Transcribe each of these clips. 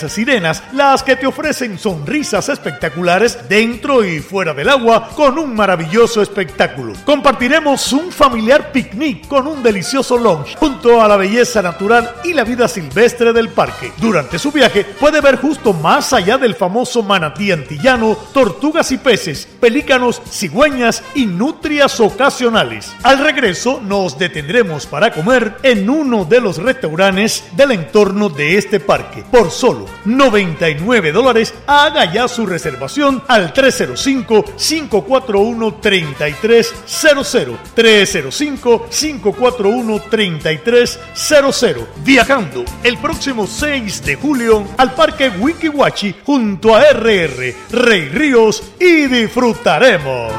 sirenas, las que te ofrecen sonrisas espectaculares dentro y fuera del agua con un maravilloso espectáculo. Compartiremos un familiar picnic con un delicioso lunch junto a la belleza natural y la vida silvestre del parque. Durante su viaje puede ver justo más allá del famoso manatí antillano, tortugas y peces, pelícanos, cigüeñas y nutrias ocasionales. Al regreso nos detendremos para comer en uno de los restaurantes del entorno de este parque por solo 99 dólares, haga ya su reservación al 305-541-3300. 305-541-3300. Viajando el próximo 6 de julio al Parque Wikiwachi junto a RR Rey Ríos y disfrutaremos.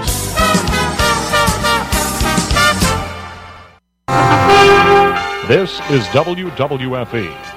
This is WWFE.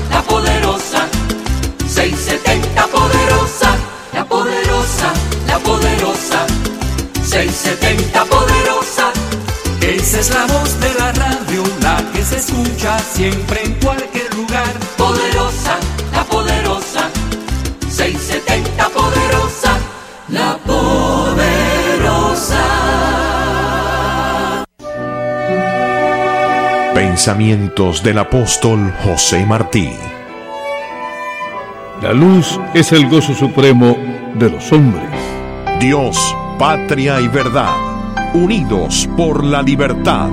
670 poderosa. Esa es la voz de la radio, la que se escucha siempre en cualquier lugar. Poderosa, la poderosa, 670 poderosa, la poderosa. Pensamientos del apóstol José Martí. La luz es el gozo supremo de los hombres. Dios, patria y verdad, unidos por la libertad.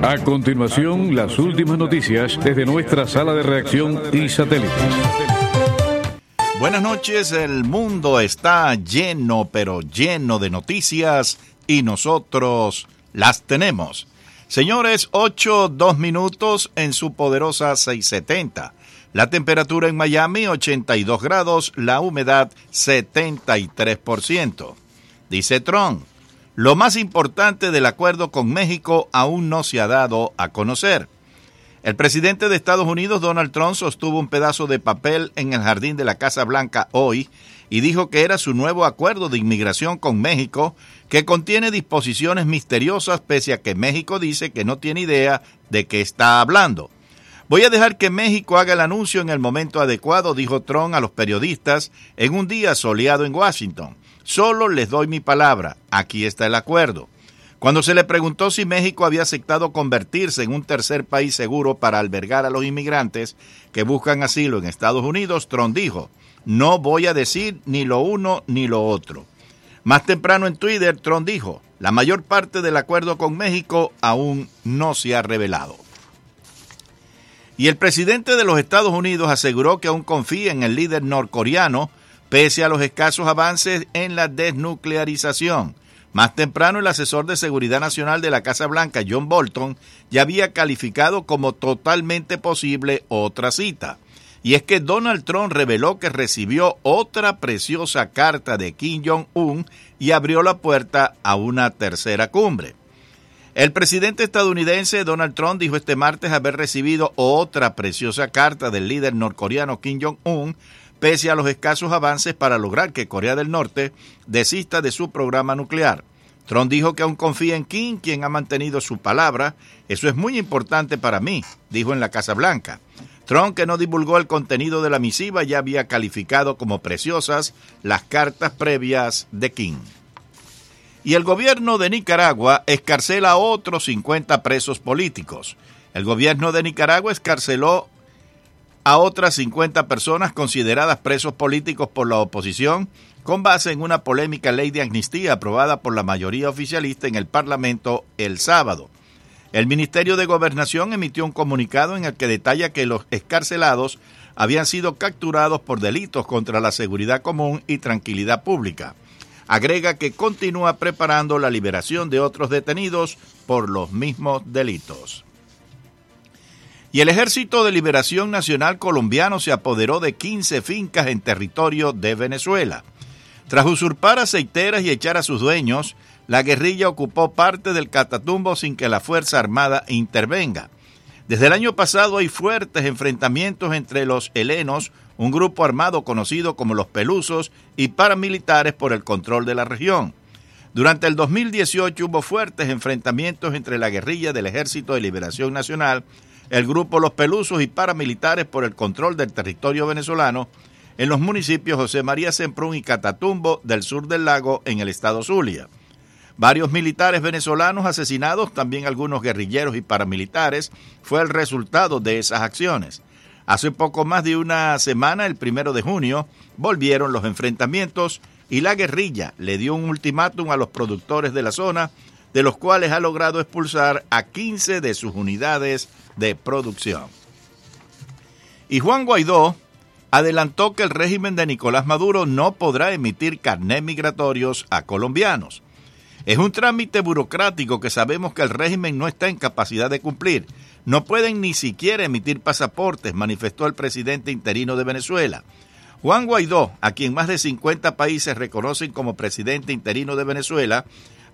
A continuación, las últimas noticias desde nuestra sala de reacción y satélites. Buenas noches, el mundo está lleno, pero lleno de noticias y nosotros las tenemos. Señores, 8, 2 minutos en su poderosa 670. La temperatura en Miami 82 grados, la humedad 73%. Dice Trump, lo más importante del acuerdo con México aún no se ha dado a conocer. El presidente de Estados Unidos, Donald Trump, sostuvo un pedazo de papel en el jardín de la Casa Blanca hoy y dijo que era su nuevo acuerdo de inmigración con México que contiene disposiciones misteriosas pese a que México dice que no tiene idea de qué está hablando. Voy a dejar que México haga el anuncio en el momento adecuado, dijo Trump a los periodistas en un día soleado en Washington. Solo les doy mi palabra, aquí está el acuerdo. Cuando se le preguntó si México había aceptado convertirse en un tercer país seguro para albergar a los inmigrantes que buscan asilo en Estados Unidos, Trump dijo, no voy a decir ni lo uno ni lo otro. Más temprano en Twitter, Trump dijo, la mayor parte del acuerdo con México aún no se ha revelado. Y el presidente de los Estados Unidos aseguró que aún confía en el líder norcoreano pese a los escasos avances en la desnuclearización. Más temprano, el asesor de Seguridad Nacional de la Casa Blanca, John Bolton, ya había calificado como totalmente posible otra cita. Y es que Donald Trump reveló que recibió otra preciosa carta de Kim Jong-un y abrió la puerta a una tercera cumbre. El presidente estadounidense Donald Trump dijo este martes haber recibido otra preciosa carta del líder norcoreano Kim Jong-un, pese a los escasos avances para lograr que Corea del Norte desista de su programa nuclear. Trump dijo que aún confía en Kim, quien ha mantenido su palabra. Eso es muy importante para mí, dijo en la Casa Blanca. Trump, que no divulgó el contenido de la misiva, ya había calificado como preciosas las cartas previas de King. Y el gobierno de Nicaragua escarcela a otros 50 presos políticos. El gobierno de Nicaragua escarceló a otras 50 personas consideradas presos políticos por la oposición con base en una polémica ley de amnistía aprobada por la mayoría oficialista en el Parlamento el sábado. El Ministerio de Gobernación emitió un comunicado en el que detalla que los escarcelados habían sido capturados por delitos contra la seguridad común y tranquilidad pública. Agrega que continúa preparando la liberación de otros detenidos por los mismos delitos. Y el Ejército de Liberación Nacional colombiano se apoderó de 15 fincas en territorio de Venezuela. Tras usurpar aceiteras y echar a sus dueños, la guerrilla ocupó parte del Catatumbo sin que la Fuerza Armada intervenga. Desde el año pasado hay fuertes enfrentamientos entre los helenos, un grupo armado conocido como los Pelusos, y paramilitares por el control de la región. Durante el 2018 hubo fuertes enfrentamientos entre la guerrilla del Ejército de Liberación Nacional, el grupo Los Pelusos y paramilitares por el control del territorio venezolano en los municipios José María Semprún y Catatumbo del sur del lago en el estado Zulia. Varios militares venezolanos asesinados, también algunos guerrilleros y paramilitares, fue el resultado de esas acciones. Hace poco más de una semana, el primero de junio, volvieron los enfrentamientos y la guerrilla le dio un ultimátum a los productores de la zona, de los cuales ha logrado expulsar a 15 de sus unidades de producción. Y Juan Guaidó adelantó que el régimen de Nicolás Maduro no podrá emitir carnés migratorios a colombianos. Es un trámite burocrático que sabemos que el régimen no está en capacidad de cumplir. No pueden ni siquiera emitir pasaportes, manifestó el presidente interino de Venezuela. Juan Guaidó, a quien más de 50 países reconocen como presidente interino de Venezuela,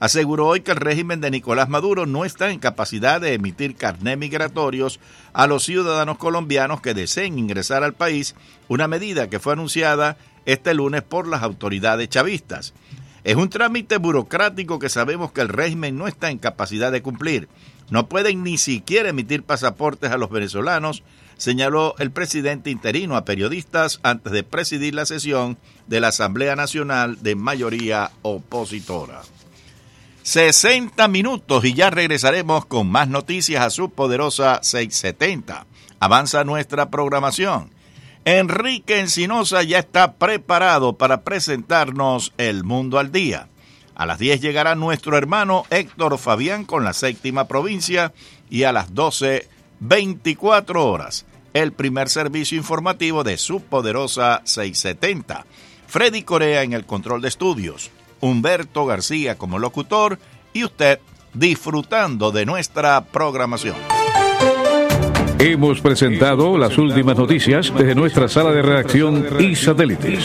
aseguró hoy que el régimen de Nicolás Maduro no está en capacidad de emitir carné migratorios a los ciudadanos colombianos que deseen ingresar al país, una medida que fue anunciada este lunes por las autoridades chavistas. Es un trámite burocrático que sabemos que el régimen no está en capacidad de cumplir. No pueden ni siquiera emitir pasaportes a los venezolanos, señaló el presidente interino a periodistas antes de presidir la sesión de la Asamblea Nacional de mayoría opositora. 60 minutos y ya regresaremos con más noticias a su poderosa 670. Avanza nuestra programación. Enrique Encinosa ya está preparado para presentarnos El Mundo al Día. A las 10 llegará nuestro hermano Héctor Fabián con la séptima provincia y a las 12, 24 horas, el primer servicio informativo de su poderosa 670. Freddy Corea en el control de estudios. Humberto García como locutor y usted disfrutando de nuestra programación. Hemos presentado las últimas noticias desde nuestra sala de redacción y satélites.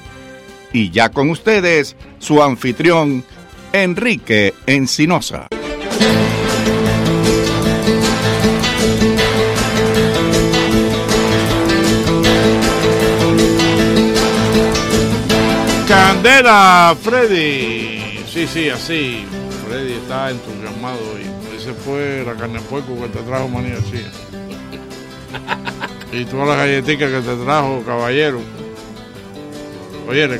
Y ya con ustedes, su anfitrión, Enrique Encinosa. Candela, Freddy. Sí, sí, así. Freddy está entusiasmado y ese fue la carne de puerco que te trajo manía así. Y todas las galletitas que te trajo, caballero. Oye, le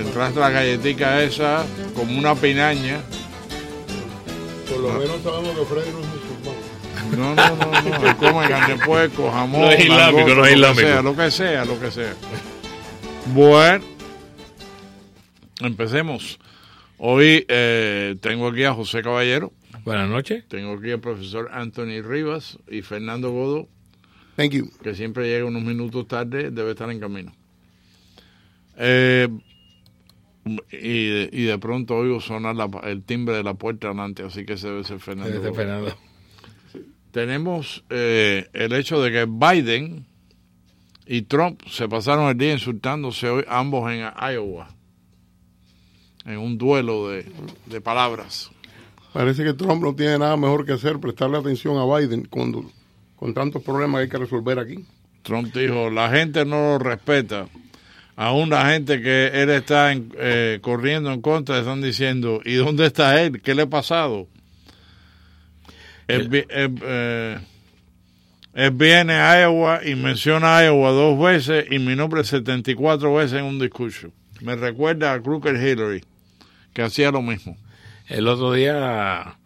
entraste la galletica esa como una pinaña. Por lo menos sabemos que Freddy no es musulmán. No, no, no, no. Él come carne de puerco, jamón, No es islámico, no es lo que islámico. sea, lo que sea, lo que sea. Bueno, empecemos. Hoy eh, tengo aquí a José Caballero. Buenas noches. Tengo aquí al profesor Anthony Rivas y Fernando Godo. Thank you. Que siempre llega unos minutos tarde, debe estar en camino. Eh, y, de, y de pronto oigo sonar la- el timbre de la puerta delante, así que ese debe ser Fernando. Debe ser Godo. Fernando. Tenemos eh, el hecho de que Biden y Trump se pasaron el día insultándose hoy, ambos en Iowa, en un duelo de, de palabras. Parece que Trump no tiene nada mejor que hacer, prestarle atención a Biden cuando, con tantos problemas que hay que resolver aquí. Trump dijo, la gente no lo respeta. Aún la gente que él está en- eh, corriendo en contra están diciendo, ¿y dónde está él? ¿Qué le ha pasado? Eh, él viene a Iowa y menciona Iowa dos veces y mi nombre 74 veces en un discurso. Me recuerda a Crooker Hillary. que hacía lo mismo. El otro día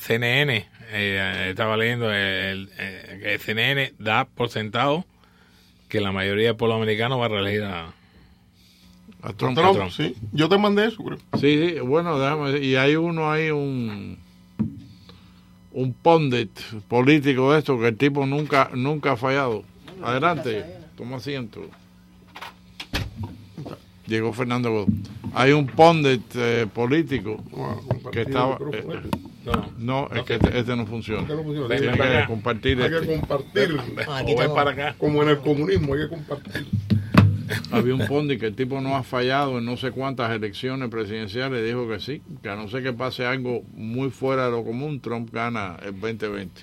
CNN, eh, estaba leyendo, el, el- el CNN da por sentado que la mayoría del pueblo americano va a reelegir a, A Trump. Trump, a Trump. sí. Yo te mandé eso, creo. Sí, sí, bueno, déjame decir, y hay uno ahí, un un pundit político de esto, que el tipo nunca nunca ha fallado. Adelante, toma asiento. Llegó Fernando Godó. Hay un pundit eh, político que estaba... eh, no, es que este, este no funciona. ¿Por qué no funciona? Tiene Ven para que acá. compartir Hay que este. compartir. aquí O ven para acá. Como en el comunismo, hay que compartir. Había un Pondi que el tipo no ha fallado en no sé cuántas elecciones presidenciales, dijo que sí, que a no ser que pase algo muy fuera de lo común, Trump gana el 2020.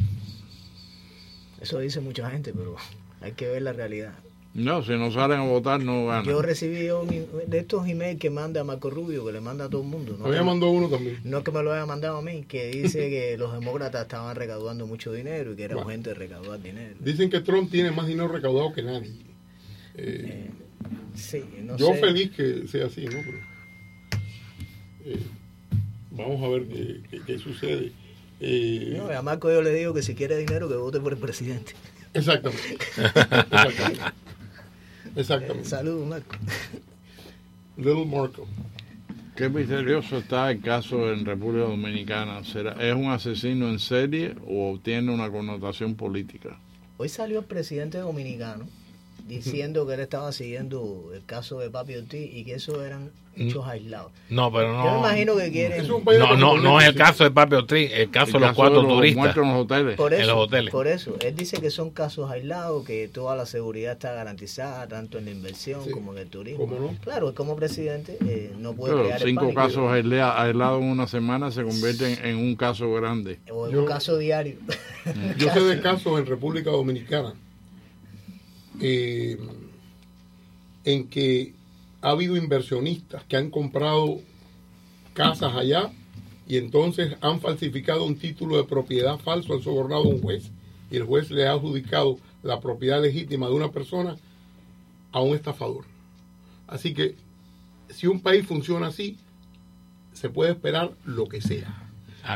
Eso dice mucha gente, pero hay que ver la realidad. No, si no salen a votar no ganan. Yo recibí un, de estos emails que manda Marco Rubio, que le manda a todo el mundo. Había que- mandado uno también. No es que me lo haya mandado a mí, que dice que los demócratas estaban recaudando mucho dinero y que era Bueno. urgente recaudar dinero. Dicen que Trump tiene más dinero recaudado que nadie. Eh, Sí, no yo sé. feliz que sea así, ¿no? Pero, eh, vamos a ver qué, qué- qué sucede. Eh, No, a Marco yo le digo que si quiere dinero que vote por el presidente. Exactamente. Exactamente. Exactamente. Saludos, Marco. Little Marco. Qué misterioso está el caso en República Dominicana. ¿Será, ¿Es un asesino en serie o tiene una connotación política? Hoy salió el presidente dominicano diciendo que él estaba siguiendo el caso de Papi Ortiz y que eso eran hechos aislados. No, pero no. Yo me imagino que quieren... No, no, no es el caso de Papi Ortiz, el caso de los cuatro turistas. Por eso, en los hoteles. Por eso, él dice que son casos aislados, que toda la seguridad está garantizada, tanto en la inversión como en el turismo. ¿Cómo no? Claro, él como presidente eh, no puede Pero crear cinco casos aisla- aislados en una semana se convierten en un caso grande. O en Yo- un caso diario. Yo sé de casos en República Dominicana eh, en que ha habido inversionistas que han comprado casas allá y entonces han falsificado un título de propiedad falso, han sobornado a un juez y el juez le ha adjudicado la propiedad legítima de una persona a un estafador. Así que si un país funciona así, se puede esperar lo que sea.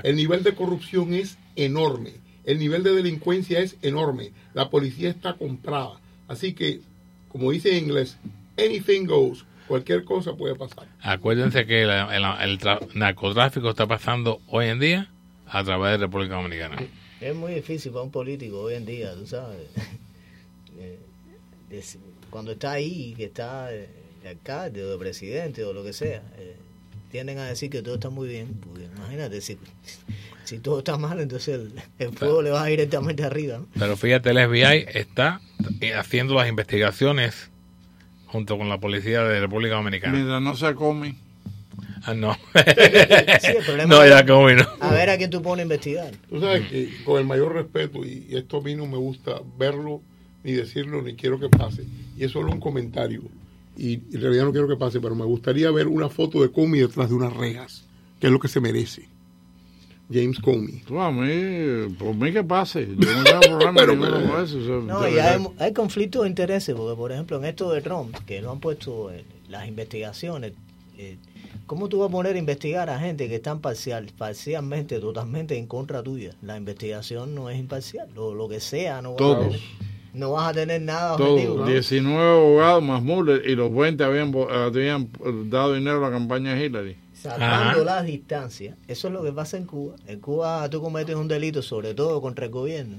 El nivel de corrupción es enorme. El nivel de delincuencia es enorme. La policía está comprada. Así que, como dice en inglés, anything goes. Cualquier cosa puede pasar. Acuérdense que la- el, el narcotráfico está pasando hoy en día a través de República Dominicana. Es muy difícil para un político hoy en día, tú sabes. Eh, cuando está ahí, que está eh, de alcalde o de presidente o lo que sea, eh, tienden a decir que todo está muy bien. Porque imagínate, si, si todo está mal, entonces el, el fuego le va directamente arriba. ¿no? Pero fíjate, el FBI está haciendo las investigaciones junto con la policía de República Dominicana. Mientras no se come. Ah, no. Sí, el problema no, ya comí, no. A ver a quién tú pones a investigar. Tú sabes que con el mayor respeto, y esto a mí no me gusta verlo, ni decirlo, ni quiero que pase. Y es solo un comentario. Y en realidad no quiero que pase, pero me gustaría ver una foto de Comey detrás de unas rejas, que es lo que se merece. James Comey. Tú a mí, por mí que pase. Yo no tengo problema Pero, ninguno pero- con eso. o sea, No, y hay, hay conflictos de intereses, porque por ejemplo en esto de Trump, que lo han puesto en las investigaciones, eh, ¿cómo tú vas a poner a investigar a gente que están parcial, parcialmente, totalmente en contra tuya? La investigación no es imparcial, lo, lo que sea, no vas, a Todos. tener, no vas a tener nada objetivo. Todos, ¿no? 19 abogados más Mueller y los 20 habían, habían dado dinero a la campaña de Hillary. Sacando las distancias, eso es lo que pasa en Cuba. En Cuba tú cometes un delito, sobre todo contra el gobierno.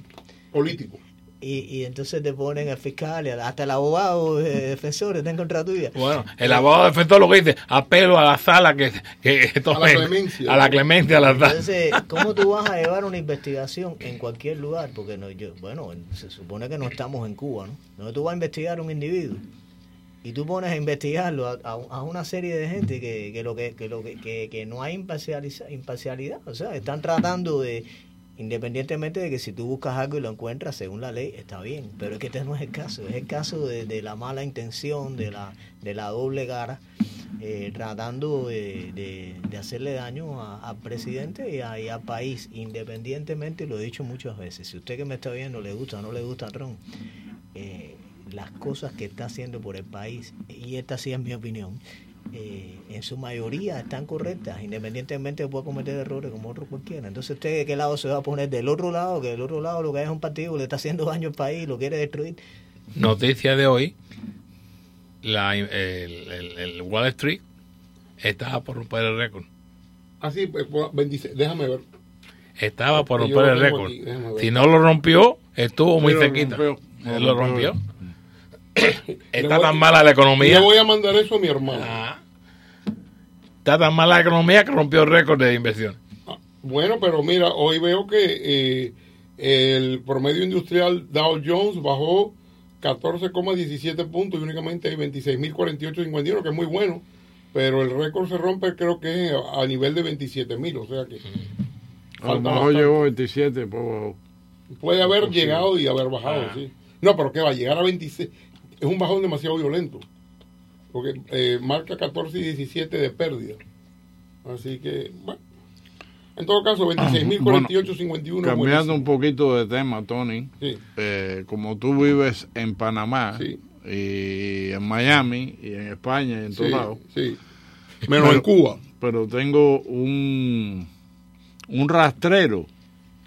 Político. Y, y entonces te ponen el fiscal, y hasta el abogado eh, defensor está en contra tuya. Bueno, el abogado defensor lo que dice, apelo a la sala que, que tomen- clemencia. a la clemencia, a la sala. Entonces, ¿cómo tú vas a llevar una investigación en cualquier lugar? Porque no, yo, bueno, se supone que no estamos en Cuba, ¿no? Donde tú vas a investigar a un individuo y tú pones a investigarlo a, a- a una serie de gente que, que lo que, que lo que, que, que no hay imparcializa- imparcialidad, o sea, están tratando de independientemente de que si tú buscas algo y lo encuentras según la ley está bien, pero es que este no es el caso, es el caso de, de la mala intención, de la de la doble cara eh, tratando de, de- hacerle daño a- al presidente y, a- al país, independientemente, lo he dicho muchas veces, si usted que me está viendo le gusta o no le gusta Trump, eh, las cosas que está haciendo por el país, y esta sí es mi opinión, eh, en su mayoría están correctas, independientemente de que pueda cometer errores como otro cualquiera. Entonces, ¿usted de qué lado se va a poner? Del otro lado, que del otro lado lo que hay es un partido que le está haciendo daño al país, lo quiere destruir. Noticia de hoy, la, el, el- el Wall Street estaba por romper el récord. Así, pues, pues, 26, déjame ver. Estaba por romper el récord. Si no lo rompió, estuvo muy cerquita. rompió. Lo rompió. Está tan mala la economía. Le voy a mandar eso a mi hermano. Ah. Está tan mala la economía que rompió el récord de inversión. Bueno, pero mira, hoy veo que eh, el promedio industrial Dow Jones bajó 14,17 puntos y únicamente hay 26.048.51, que es muy bueno. Pero el récord se rompe, creo que es a nivel de 27.000, o sea que. A lo mejor bastante. llegó 27, pues, Puede haber Posible. llegado y haber bajado, Ah. sí. No, pero que va a llegar a 26. Es un bajón demasiado violento. Porque eh, marca 14 y 17 de pérdida. Así que, bueno. En todo caso, 26.048, 51. Cambiando buenísimo. un poquito de tema, Tony, Sí. eh, como tú vives en Panamá y en Miami y en España y en todos Sí, lados. sí. Menos en Cuba. Pero tengo un, un rastrero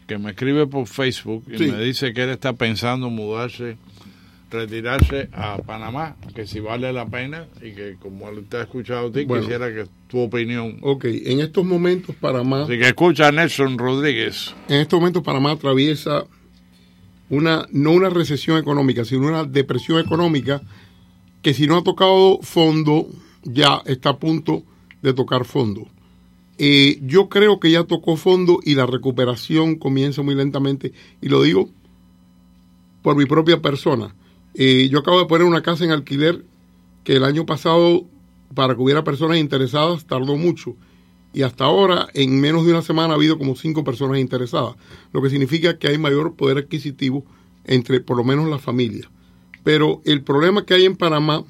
que me escribe por Facebook y Sí. me dice que él está pensando mudarse, retirarse a Panamá, que si vale la pena y que como él te ha escuchado a ti, Bueno. quisiera que tu opinión. Ok, en estos momentos Panamá, Así que escucha a Nelson Rodríguez. en estos momentos Panamá atraviesa una, no una recesión económica, sino una depresión económica que si no ha tocado fondo, ya está a punto de tocar fondo. Eh, yo creo que ya tocó fondo y la recuperación comienza muy lentamente, y lo digo por mi propia persona. Yo acabo de poner una casa en alquiler que el año pasado, para que hubiera personas interesadas, tardó mucho. Y hasta ahora, en menos de una semana, ha habido como cinco personas interesadas, lo que significa que hay mayor poder adquisitivo entre por lo menos las familias. Pero el problema que hay en Panamá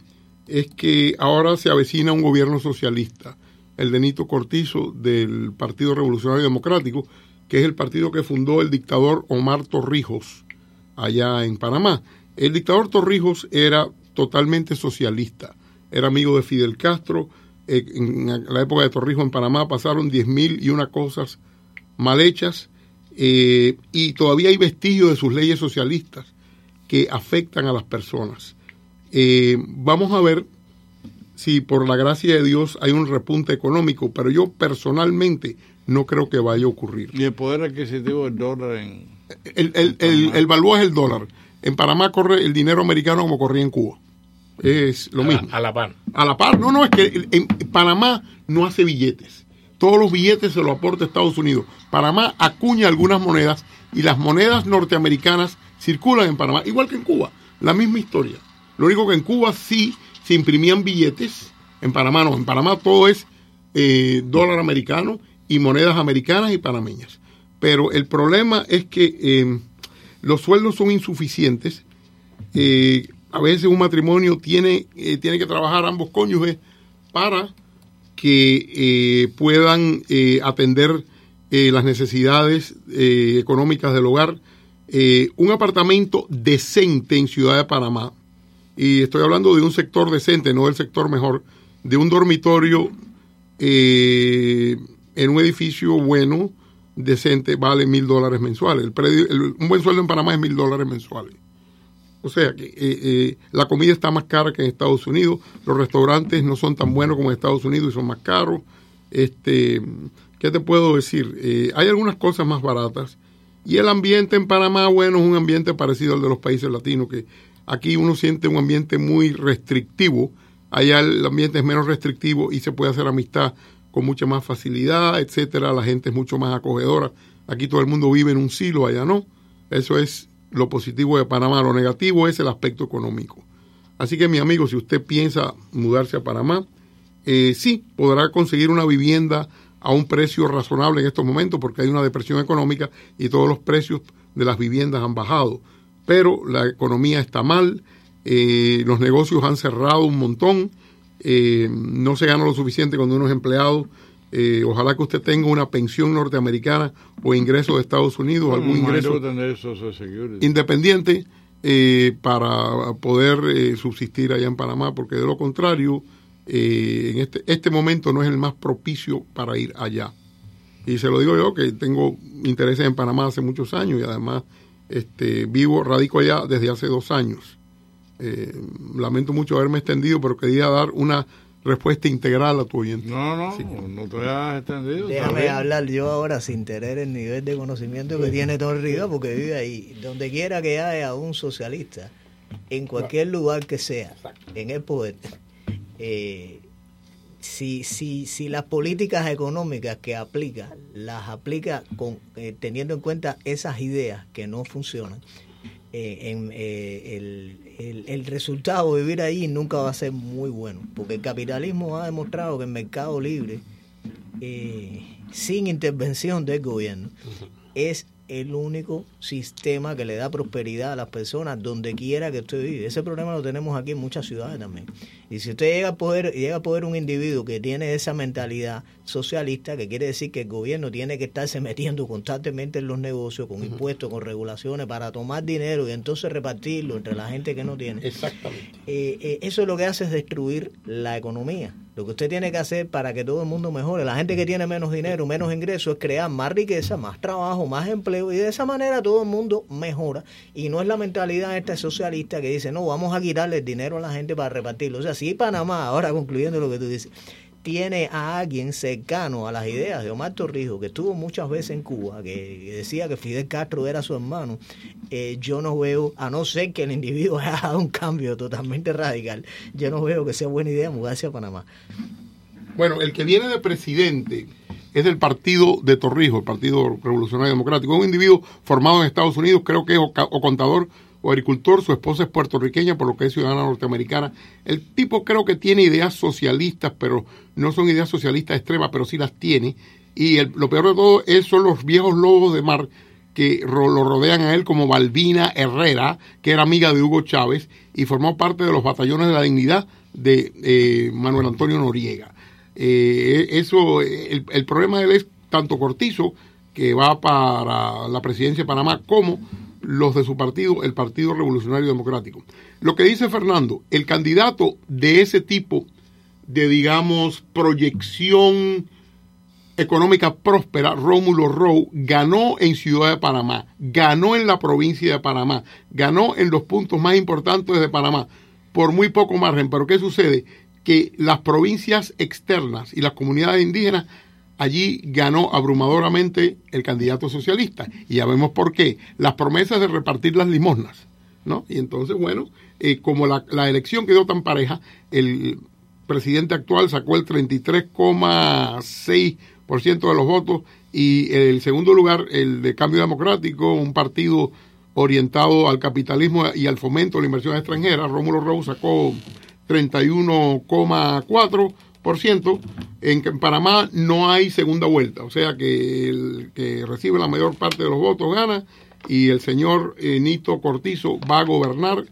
es que ahora se avecina un gobierno socialista, el de Nito Cortizo del Partido Revolucionario Democrático, que es el partido que fundó el dictador Omar Torrijos allá en Panamá. El dictador Torrijos era totalmente socialista, era amigo de Fidel Castro. Eh, en la época de Torrijos en Panamá pasaron 10.000 y una cosas mal hechas eh, y todavía hay vestigios de sus leyes socialistas que afectan a las personas. Eh, vamos a ver si por la gracia de Dios hay un repunte económico, pero yo personalmente no creo que vaya a ocurrir. Y el poder adquisitivo del dólar en... El, el, el, el valor es el dólar. En Panamá corre el dinero americano como corría en Cuba. Es lo A mismo. a la par. A la par. No, no, es que en Panamá no hace billetes. Todos los billetes se los aporta Estados Unidos. Panamá acuña algunas monedas y las monedas norteamericanas circulan en Panamá, igual que en Cuba. La misma historia. Lo único que en Cuba sí se imprimían billetes. En Panamá no. En Panamá todo es eh, dólar americano y monedas americanas y panameñas. Pero el problema es que eh, los sueldos son insuficientes. Eh, a veces un matrimonio tiene, eh, tiene que trabajar ambos cónyuges para que eh, puedan eh, atender las necesidades económicas del hogar. Un apartamento decente en Ciudad de Panamá, y estoy hablando de un sector decente, no del sector mejor, de un dormitorio en un edificio bueno, decente, vale mil dólares mensuales. El predio- un buen sueldo en Panamá es mil dólares mensuales. O sea que eh, eh, la comida está más cara que en Estados Unidos, los restaurantes no son tan buenos como en Estados Unidos y son más caros. Este, ¿Qué te puedo decir? Eh, hay algunas cosas más baratas y el ambiente en Panamá, bueno, es un ambiente parecido al de los países latinos, que aquí uno siente un ambiente muy restrictivo, allá el ambiente es menos restrictivo y se puede hacer amistad con mucha más facilidad, etcétera, la gente es mucho más acogedora. Aquí todo el mundo vive en un silo, allá no. Eso es lo positivo de Panamá. Lo negativo es el aspecto económico. Así que, mi amigo, si usted piensa mudarse a Panamá, eh, sí, podrá conseguir una vivienda a un precio razonable en estos momentos porque hay una depresión económica y todos los precios de las viviendas han bajado. Pero la economía está mal, eh, los negocios han cerrado un montón, eh, no se gana lo suficiente cuando uno es empleado. Eh, ojalá que usted tenga una pensión norteamericana o ingreso de Estados Unidos, algún Me imagino ingreso independiente eh, para poder subsistir allá en Panamá, porque de lo contrario eh, en este, este momento no es el más propicio para ir allá. Y se lo digo yo, que tengo intereses en Panamá hace muchos años y además este, vivo, radico allá desde hace dos años. Eh, lamento mucho haberme extendido, pero quería dar una respuesta integral a tu oyente. No, no, no te hayas extendido. Déjame hablar yo ahora sin tener el nivel de conocimiento que tiene Don Riga, porque vive ahí. Donde quiera que haya un socialista, en cualquier lugar que sea, en el poder, eh, si, si, si las políticas económicas que aplica, las aplica con, eh, teniendo en cuenta esas ideas que no funcionan, eh, en, eh, el, el, el resultado de vivir ahí nunca va a ser muy bueno, porque el capitalismo ha demostrado que el mercado libre, eh, sin intervención del gobierno, es el único sistema que le da prosperidad a las personas donde quiera que usted vive. Ese problema lo tenemos aquí en muchas ciudades también. Y si usted llega a poder, llega a poder un individuo que tiene esa mentalidad socialista, que quiere decir que el gobierno tiene que estarse metiendo constantemente en los negocios, con impuestos, con regulaciones, para tomar dinero y entonces repartirlo entre la gente que no tiene. Exactamente. Eh, eh, eso lo que hace es destruir la economía. Lo que usted tiene que hacer para que todo el mundo mejore, la gente que tiene menos dinero, menos ingresos, es crear más riqueza, más trabajo, más empleo y de esa manera todo el mundo mejora. Y no es la mentalidad esta socialista que dice, no, vamos a quitarle el dinero a la gente para repartirlo. O sea, si Panamá, ahora concluyendo lo que tú dices, tiene a alguien cercano a las ideas de Omar Torrijos, que estuvo muchas veces en Cuba, que decía que Fidel Castro era su hermano, eh, yo no veo, a no ser que el individuo haya dado un cambio totalmente radical, yo no veo que sea buena idea mudarse a Panamá. Bueno, el que viene de presidente es del partido de Torrijos, el Partido Revolucionario Democrático. Un individuo formado en Estados Unidos, creo que es o contador o agricultor. Su esposa es puertorriqueña, por lo que es ciudadana norteamericana. El tipo creo que tiene ideas socialistas, pero no son ideas socialistas extremas, pero sí las tiene. Y lo peor de todo es, son los viejos lobos de mar que lo rodean a él como Balbina Herrera, que era amiga de Hugo Chávez y formó parte de los batallones de la dignidad de eh, Manuel Antonio Noriega. Eh, eso, el, el problema de él es tanto Cortizo, que va para la presidencia de Panamá, como los de su partido, el Partido Revolucionario Democrático. Lo que dice Fernando, el candidato de ese tipo de, digamos, proyección económica próspera, Rómulo Rowe, ganó en Ciudad de Panamá, ganó en la provincia de Panamá, ganó en los puntos más importantes de Panamá, por muy poco margen. Pero ¿qué sucede? Que las provincias externas y las comunidades indígenas, allí ganó abrumadoramente el candidato socialista. Y ya vemos por qué. Las promesas de repartir las limosnas. ¿no? Y entonces, bueno, eh, como la, elección quedó tan pareja, el presidente actual sacó el 33,6% de los votos y el segundo lugar, el de Cambio Democrático, un partido orientado al capitalismo y al fomento de la inversión extranjera, Rómulo Rowe sacó 31,4%. En, en Panamá no hay segunda vuelta, o sea que el que recibe la mayor parte de los votos gana y el señor eh, Nito Cortizo va a gobernar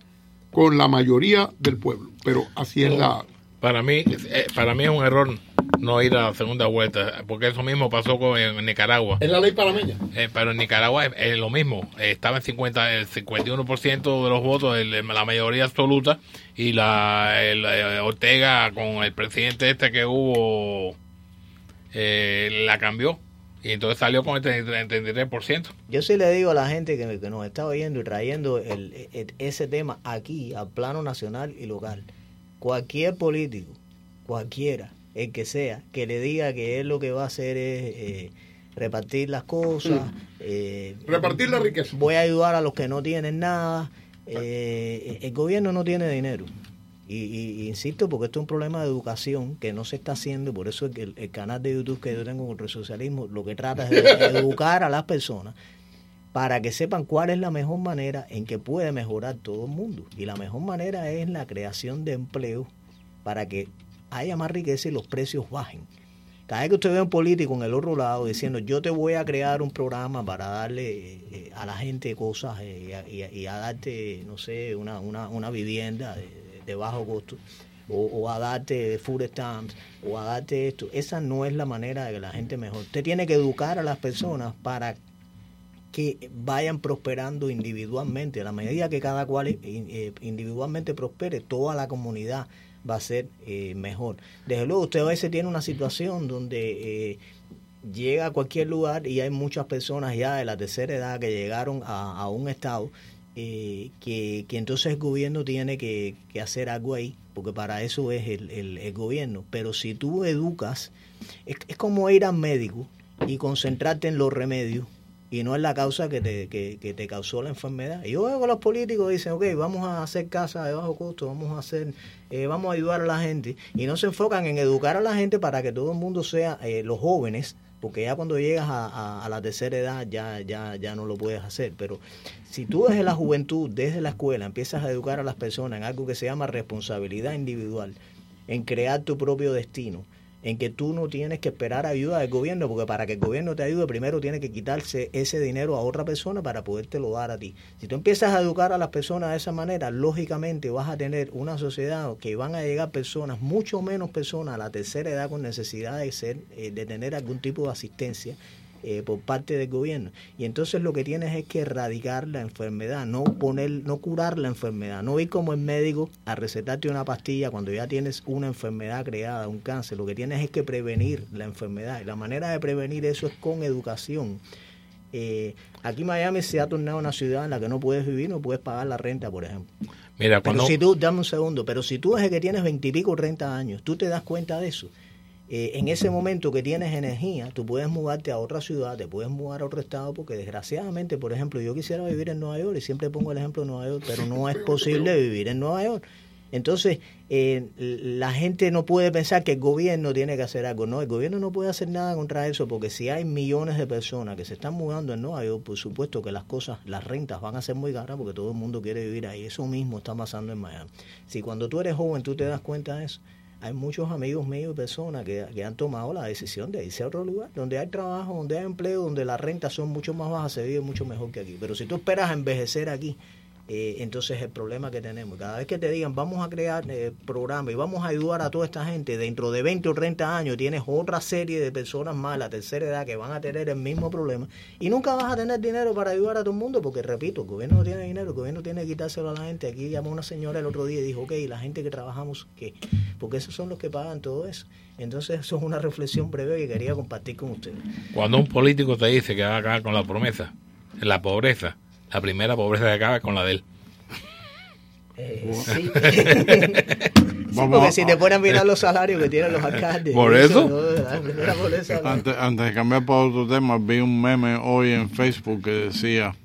con la mayoría del pueblo. Pero así es la, Para mí, eh, para mí es un error no ir a la segunda vuelta, porque eso mismo pasó con, en Nicaragua. Es la ley panameña. Eh, pero en Nicaragua es, es lo mismo. Eh, estaba en 50, el 51% de los votos, el- la mayoría absoluta, y la el, eh, Ortega con el presidente este que hubo, eh, la cambió. Y entonces salió con el 33%. 33%. Yo sí le digo a la gente que, que nos está oyendo y trayendo el- el- ese tema aquí, al plano nacional y local. Cualquier político, cualquiera, el que sea, que le diga que él lo que va a hacer es eh, repartir las cosas, eh, Repartir la riqueza. voy a ayudar a los que no tienen nada. eh, el gobierno no tiene dinero. Y, y- insisto, porque esto es un problema de educación que no se está haciendo, y por eso el, el canal de YouTube que yo tengo contra el socialismo lo que trata es de educar a las personas para que sepan cuál es la mejor manera en que puede mejorar todo el mundo. Y la mejor manera es la creación de empleo para que haya más riqueza y los precios bajen. Cada vez que usted ve a un político en el otro lado diciendo yo te voy a crear un programa para darle eh, eh, a la gente cosas eh, y, a, darte, no sé, una, una, una vivienda de, de bajo costo, o, o a darte food stamps, o a darte esto, esa no es la manera de que la gente mejore. Usted tiene que educar a las personas para que vayan prosperando individualmente. A la medida que cada cual eh, eh, individualmente prospere, toda la comunidad va a ser eh, mejor. Desde luego, usted a veces tiene una situación donde eh, llega a cualquier lugar y hay muchas personas ya de la tercera edad que llegaron a, un estado que, que, entonces el gobierno tiene que, hacer algo ahí, porque para eso es el, el, el gobierno. Pero si tú educas, es, es, como ir al médico y concentrarte en los remedios y no en la causa que te, que, que te causó la enfermedad. Y yo veo que los políticos dicen, ok, vamos a hacer casas de bajo costo, vamos a hacer, eh, vamos a ayudar a la gente, y no se enfocan en educar a la gente para que todo el mundo sea, eh, los jóvenes, porque ya cuando llegas a, a, a, la tercera edad ya, ya, ya no lo puedes hacer. Pero si tú desde la juventud, desde la escuela, empiezas a educar a las personas en algo que se llama responsabilidad individual, en crear tu propio destino, en que tú no tienes que esperar ayuda del gobierno, porque para que el gobierno te ayude, primero tiene que quitarse ese dinero a otra persona para podértelo dar a ti. Si tú empiezas a educar a las personas de esa manera, lógicamente vas a tener una sociedad que van a llegar personas, mucho menos personas a la tercera edad con necesidad de ser, eh, de tener algún tipo de asistencia eh, por parte del gobierno. Y entonces lo que tienes es que erradicar la enfermedad, no poner, no curar la enfermedad, no ir como el médico a recetarte una pastilla cuando ya tienes una enfermedad creada, un cáncer. Lo que tienes es que prevenir la enfermedad. Y la manera de prevenir eso es con educación. Eh, aquí Miami se ha tornado una ciudad en la que no puedes vivir, no puedes pagar la renta, por ejemplo. Mira, cuando... Pero si tú, dame un segundo, pero si tú desde que tienes veintipico o treinta años, tú te das cuenta de eso eh, en ese momento que tienes energía, tú puedes mudarte a otra ciudad, te puedes mudar a otro estado, porque desgraciadamente, por ejemplo, yo quisiera vivir en Nueva York y siempre pongo el ejemplo de Nueva York, pero no es posible vivir en Nueva York. Entonces, eh, la gente no puede pensar que el gobierno tiene que hacer algo. No, el gobierno no puede hacer nada contra eso, porque si hay millones de personas que se están mudando en Nueva York, por supuesto que las cosas, las rentas van a ser muy caras, porque todo el mundo quiere vivir ahí. Eso mismo está pasando en Miami. Si cuando tú eres joven tú te das cuenta de eso, hay muchos amigos míos y personas que, que, han tomado la decisión de irse a otro lugar, donde hay trabajo, donde hay empleo, donde las rentas son mucho más bajas, se vive mucho mejor que aquí. Pero si tú esperas a envejecer aquí, eh, entonces el problema que tenemos, cada vez que te digan vamos a crear eh, programas y vamos a ayudar a toda esta gente, dentro de 20 o 30 años tienes otra serie de personas más, la tercera edad, que van a tener el mismo problema y nunca vas a tener dinero para ayudar a todo el mundo, porque repito, el gobierno no tiene dinero, el gobierno tiene que quitárselo a la gente. Aquí llamó una señora el otro día y dijo, ok, la gente que trabajamos, ¿qué? Porque esos son los que pagan todo eso. Entonces eso es una reflexión breve que quería compartir con ustedes. Cuando un político te dice que va a acabar con la promesa, la pobreza, la primera pobreza que acaba es con la de él. Eh, sí. sí, porque si te ponen a mirar los salarios que tienen los alcaldes. Por eso. ¿no? antes, antes de cambiar para otro tema, vi un meme hoy en Facebook que decía,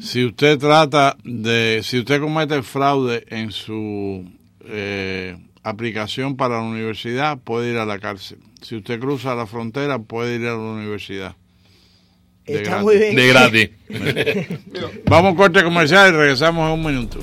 si usted trata de, si usted comete fraude en su eh, aplicación para la universidad, puede ir a la cárcel. Si usted cruza la frontera, puede ir a la universidad. De Está gratis. muy bien. De gratis. Vamos a corte comercial y regresamos en un minuto.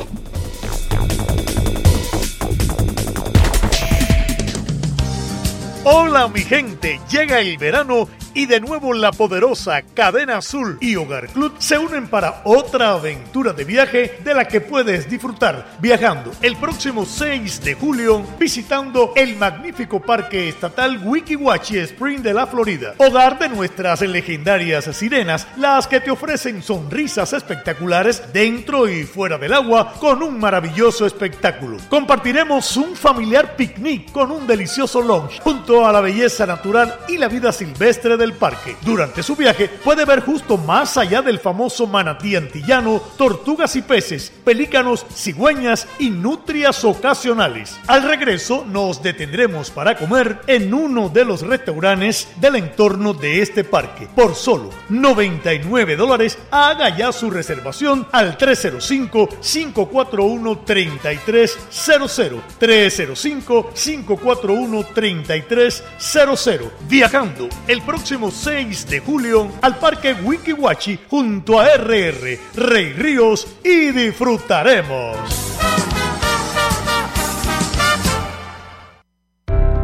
Hola mi gente, llega el verano y de nuevo la poderosa Cadena Azul y Hogar Club se unen para otra aventura de viaje de la que puedes disfrutar viajando el próximo 6 de julio visitando el magnífico Parque Estatal Wikiwachi Spring de la Florida, hogar de nuestras legendarias sirenas, las que te ofrecen sonrisas espectaculares dentro y fuera del agua con un maravilloso espectáculo. Compartiremos un familiar picnic con un delicioso lunch junto a la belleza natural y la vida silvestre de del parque. Durante su viaje puede ver justo más allá del famoso manatí antillano, tortugas y peces, pelícanos, cigüeñas y nutrias ocasionales. Al regreso nos detendremos para comer en uno de los restaurantes del entorno de este parque. Por solo 99 dólares haga ya su reservación al 305-541-3300. 305-541-3300. Viajando el próximo 6 de julio al Parque Wikiwachi junto a RR Rey Ríos y disfrutaremos.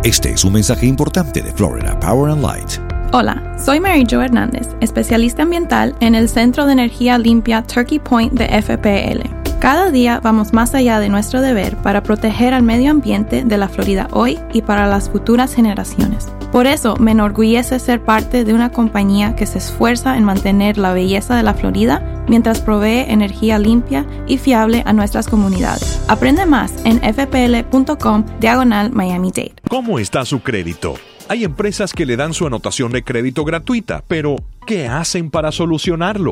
Este es un mensaje importante de Florida Power and Light. Hola, soy Mary Jo Hernández, especialista ambiental en el Centro de Energía Limpia Turkey Point de FPL. Cada día vamos más allá de nuestro deber para proteger al medio ambiente de la Florida hoy y para las futuras generaciones. Por eso me enorgullece ser parte de una compañía que se esfuerza en mantener la belleza de la Florida mientras provee energía limpia y fiable a nuestras comunidades. Aprende más en fpl.com diagonal Miami Dade. ¿Cómo está su crédito? Hay empresas que le dan su anotación de crédito gratuita, pero ¿qué hacen para solucionarlo?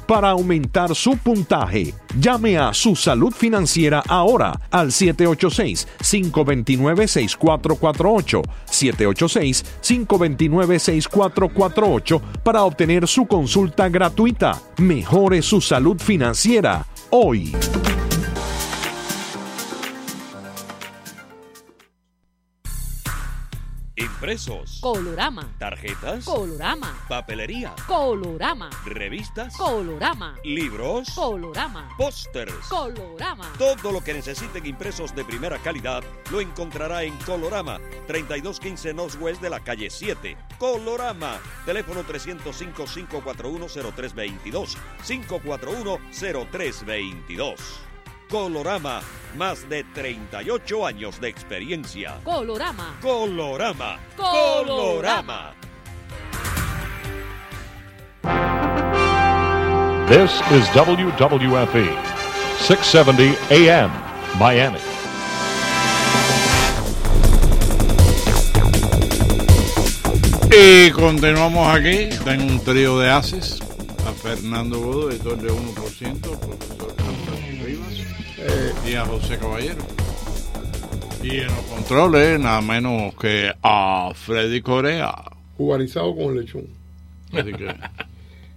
para aumentar su puntaje. Llame a su salud financiera ahora al 786-529-6448. 786-529-6448 para obtener su consulta gratuita. Mejore su salud financiera hoy. Impresos. Colorama. Tarjetas. Colorama. Papelería. Colorama. Revistas. Colorama. Libros. Colorama. Pósters. Colorama. Todo lo que necesiten impresos de primera calidad lo encontrará en Colorama, 3215 Northwest de la calle 7. Colorama. Teléfono 305-541-0322. 541-0322. Colorama. Más de 38 años de experiencia. Colorama. Colorama. Colorama. This is WWFE, 670 AM, Miami. Y continuamos aquí. Tengo un trío de haces. A Fernando Godo, editor de 1%, profesor y a José Caballero. Y en los controles, nada menos que a Freddy Corea. Jugarizado con lechón. Así que.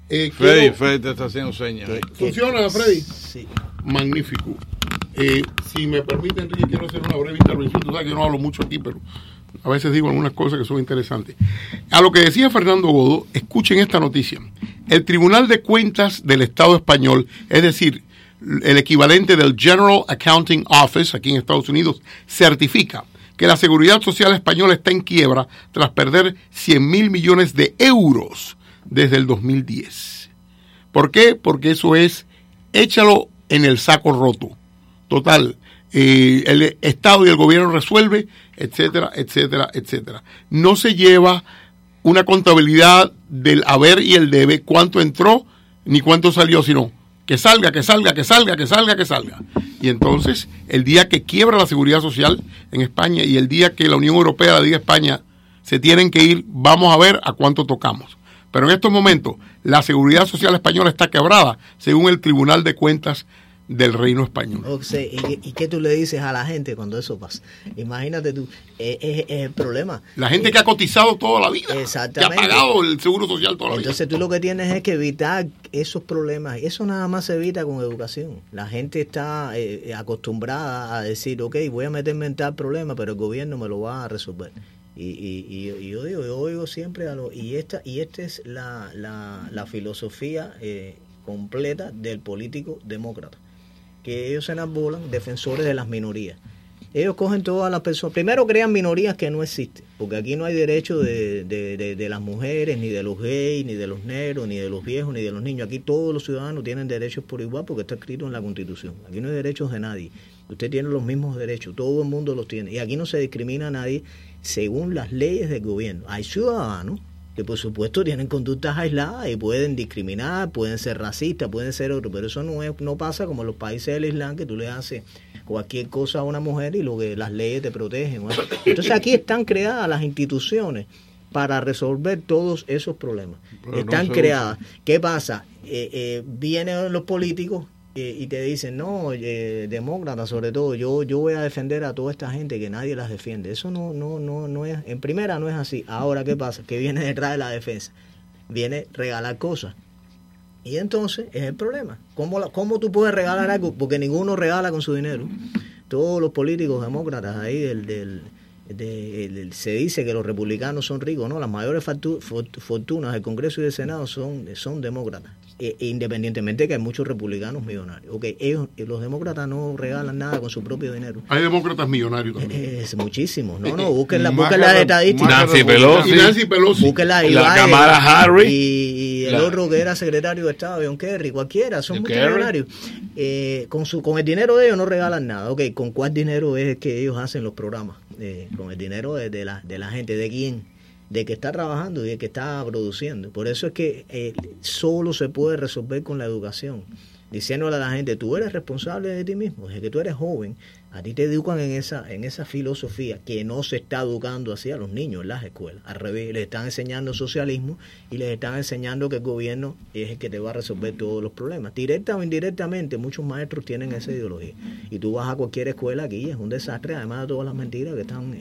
Eh, Freddy, quiero- Freddy te está haciendo señas. ¿Funciona, Freddy? Sí. Magnífico. Eh, si me permite, Enrique, quiero hacer una breve intervención. Tú sabes que yo no hablo mucho aquí, pero a veces digo algunas cosas que son interesantes. A lo que decía Fernando Godo, escuchen esta noticia. El Tribunal de Cuentas del Estado español, es decir, el equivalente del General Accounting Office aquí en Estados Unidos, certifica que la seguridad social española está en quiebra tras perder 100 mil millones de euros desde el 2010. ¿Por qué? Porque eso es, échalo en el saco roto. Total, eh, el Estado y el gobierno resuelve, etcétera, etcétera, etcétera. No se lleva una contabilidad del haber y el debe, cuánto entró ni cuánto salió, sino que salga, que salga, que salga, que salga, que salga. Y entonces, el día que quiebra la seguridad social en España y el día que la Unión Europea le diga a España, se tienen que ir, vamos a ver a cuánto tocamos. Pero en estos momentos, la seguridad social española está quebrada, según el Tribunal de Cuentas del Reino Español. O sea, ¿y, qué- y qué tú le dices a la gente cuando eso pasa? Imagínate tú, es, es- es el problema. La gente que ha cotizado toda la vida, que ha Exactamente. pagado el seguro social toda la vida. Entonces tú lo que tienes es que evitar esos problemas. Eso nada más se evita con educación. La gente está eh, acostumbrada a decir, ok, voy a meterme en tal problema, pero el gobierno me lo va a resolver. Y, y, y- y yo digo, yo oigo siempre a lo, y esta y esta es la, la, la filosofía eh, completa del político demócrata, que ellos se enarbolan defensores de las minorías. Ellos cogen todas las personas. Primero crean minorías que no existen, porque aquí no hay derecho de, de- de- de las mujeres, ni de los gays, ni de los negros, ni de los viejos, ni de los niños. Aquí todos los ciudadanos tienen derechos por igual porque está escrito en la Constitución. Aquí no hay derechos de nadie. Usted tiene los mismos derechos, todo el mundo los tiene. Y aquí no se discrimina a nadie según las leyes del gobierno. Hay ciudadanos que por supuesto tienen conductas aisladas y pueden discriminar, pueden ser racistas, pueden ser otro, pero eso no es, no pasa como en los países del Islam que tú le haces cualquier cosa a una mujer y lo que las leyes te protegen. ¿no? Entonces aquí están creadas las instituciones para resolver todos esos problemas. Pero están creadas. ¿Qué pasa? Eh, eh, vienen los políticos eh, y te dicen, no, eh, demócratas sobre todo, yo, yo voy a defender a toda esta gente que nadie las defiende. Eso no, no, no, no es, en primera no es así. Ahora, ¿qué pasa? Que viene detrás de la defensa. Viene regalar cosas. Y entonces es el problema. ¿Cómo, la- ¿Cómo tú puedes regalar algo? Porque ninguno regala con su dinero. Todos los políticos demócratas ahí del, del, de- el- el- se dice que los republicanos son ricos, no, las mayores fortu- fort- fortunas del Congreso y del Senado son, son demócratas, e- e independientemente de que hay muchos republicanos millonarios. Ok, ellos, los demócratas no regalan nada con su propio dinero. Hay demócratas millonarios también. Es muchísimos. No, no, busquen, la, busquen las estadísticas. Nancy. Pelosi. Y Nancy Pelosi. La Biden, Kamala Harris. Y, y el La- otro que era secretario de Estado, John Kerry, cualquiera, son muchos Kerry. millonarios. Eh, con, su, con el dinero de ellos no regalan nada. Ok, ¿con cuál dinero es que ellos hacen los programas? Eh, con el dinero de, de la, de la gente, ¿de quién? De que está trabajando y de que está produciendo. Por eso es que eh, solo se puede resolver con la educación. Diciéndole a la gente, tú eres responsable de ti mismo, desde que tú eres joven, a ti te educan en esa, en esa filosofía que no se está educando así a los niños en las escuelas. Al revés, les están enseñando socialismo y les están enseñando que el gobierno es el que te va a resolver todos los problemas. Directa o indirectamente, muchos maestros tienen esa ideología. Y tú vas a cualquier escuela aquí, es un desastre, además de todas las mentiras que están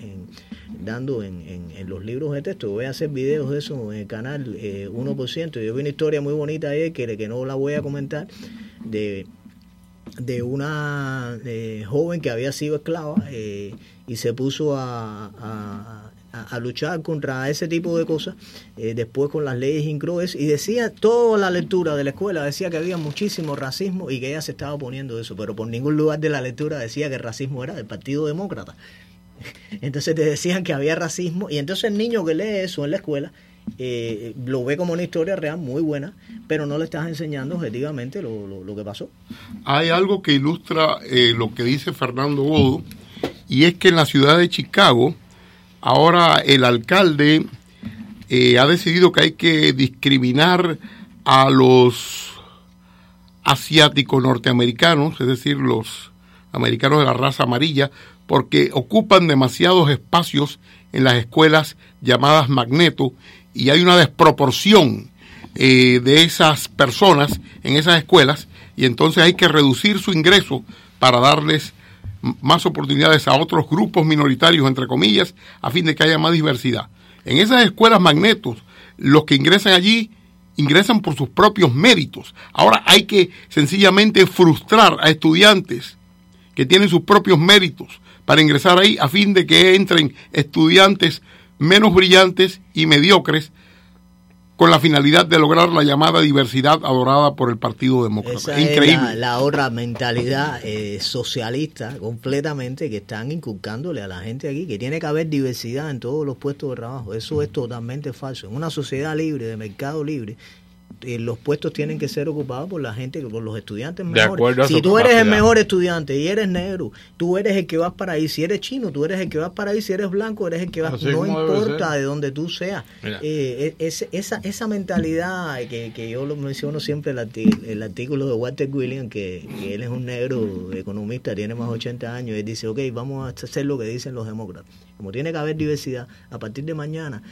dando en, en- en los libros de texto. Voy a hacer videos de eso en el canal eh, 1%. Yo vi una historia muy bonita ayer que, que no la voy a comentar, de de una eh, joven que había sido esclava eh, y se puso a, a- luchar contra ese tipo de cosas, eh, después con las leyes incrues, y decía, toda la lectura de la escuela decía que había muchísimo racismo y que ella se estaba oponiendo a eso, pero por ningún lugar de la lectura decía que el racismo era del Partido Demócrata. Entonces te decían que había racismo y entonces el niño que lee eso en la escuela eh, lo ve como una historia real muy buena, pero no le estás enseñando objetivamente lo, que pasó. Hay algo que ilustra eh, lo que dice Fernando Godo, y es que en la ciudad de Chicago, ahora el alcalde eh, ha decidido que hay que discriminar a los asiáticos norteamericanos, es decir, los americanos de la raza amarilla, porque ocupan demasiados espacios en las escuelas llamadas magneto y hay una desproporción eh, de esas personas en esas escuelas y entonces hay que reducir su ingreso para darles más oportunidades a otros grupos minoritarios, entre comillas, a fin de que haya más diversidad. En esas escuelas magnetos, los que ingresan allí ingresan por sus propios méritos. Ahora hay que sencillamente frustrar a estudiantes que tienen sus propios méritos para ingresar ahí a fin de que entren estudiantes menos brillantes y mediocres con la finalidad de lograr la llamada diversidad adorada por el Partido Demócrata. Esa Es increíble. es la, la otra mentalidad eh, socialista completamente que están inculcándole a la gente aquí, que tiene que haber diversidad en todos los puestos de trabajo. Eso es totalmente falso. En una sociedad libre, de mercado libre, eh, los puestos tienen que ser ocupados por la gente, por los estudiantes mejores. si tú eres el mejor estudiante y eres negro, tú eres el que vas para ahí. Si eres chino, tú eres el que vas para ahí. Si eres blanco, eres el que vas. Así no importa de donde tú seas. Eh, es- esa, esa mentalidad que, que yo lo menciono siempre, el, arti- el artículo de Walter Williams, que, que él es un negro economista, tiene más de 80 años, y él dice, ok, vamos a hacer lo que dicen los demócratas. Como tiene que haber diversidad, a partir de mañana,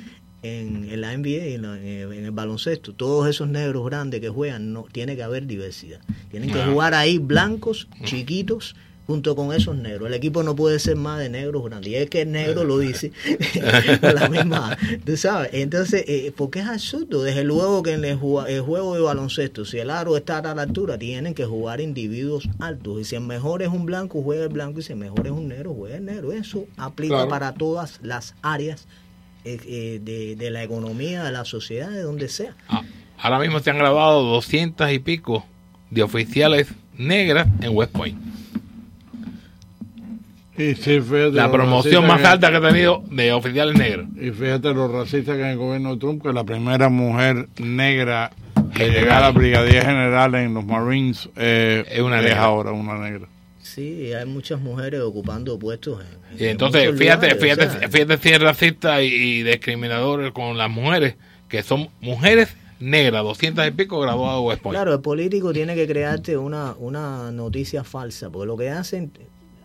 en, en la NBA, en, la- en el baloncesto, todos esos negros grandes que juegan, no tiene que haber diversidad. Tienen que jugar ahí blancos, chiquitos, junto con esos negros. El equipo no puede ser más de negros grandes. Y es que el negro lo dice la misma, tú sabes. Entonces, eh, porque es absurdo. Desde luego que en el, ju- el juego de baloncesto, si el aro está a la altura, tienen que jugar individuos altos. Y si el mejor es un blanco, juega el blanco. Y si el mejor es un negro, juega el negro. Eso aplica Claro. para todas las áreas eh, de, de la economía, de la sociedad, de donde sea. Ahora mismo se han grabado 200 y pico de oficiales negras en West Point. Y sí, La promoción más que- alta que ha tenido de oficiales negros. Y fíjate lo racista que es el gobierno de Trump, que la primera mujer negra que llegara a brigadier general en los Marines eh, Es una negra. ahora una negra. Sí, hay muchas mujeres ocupando puestos. en- Y en entonces, fíjate, lugares, fíjate, o sea, fíjate si es racista y, discriminador con las mujeres, que son mujeres negras, 200 y pico graduadas de. Claro, el político tiene que crearte una, una noticia falsa, porque lo que hacen,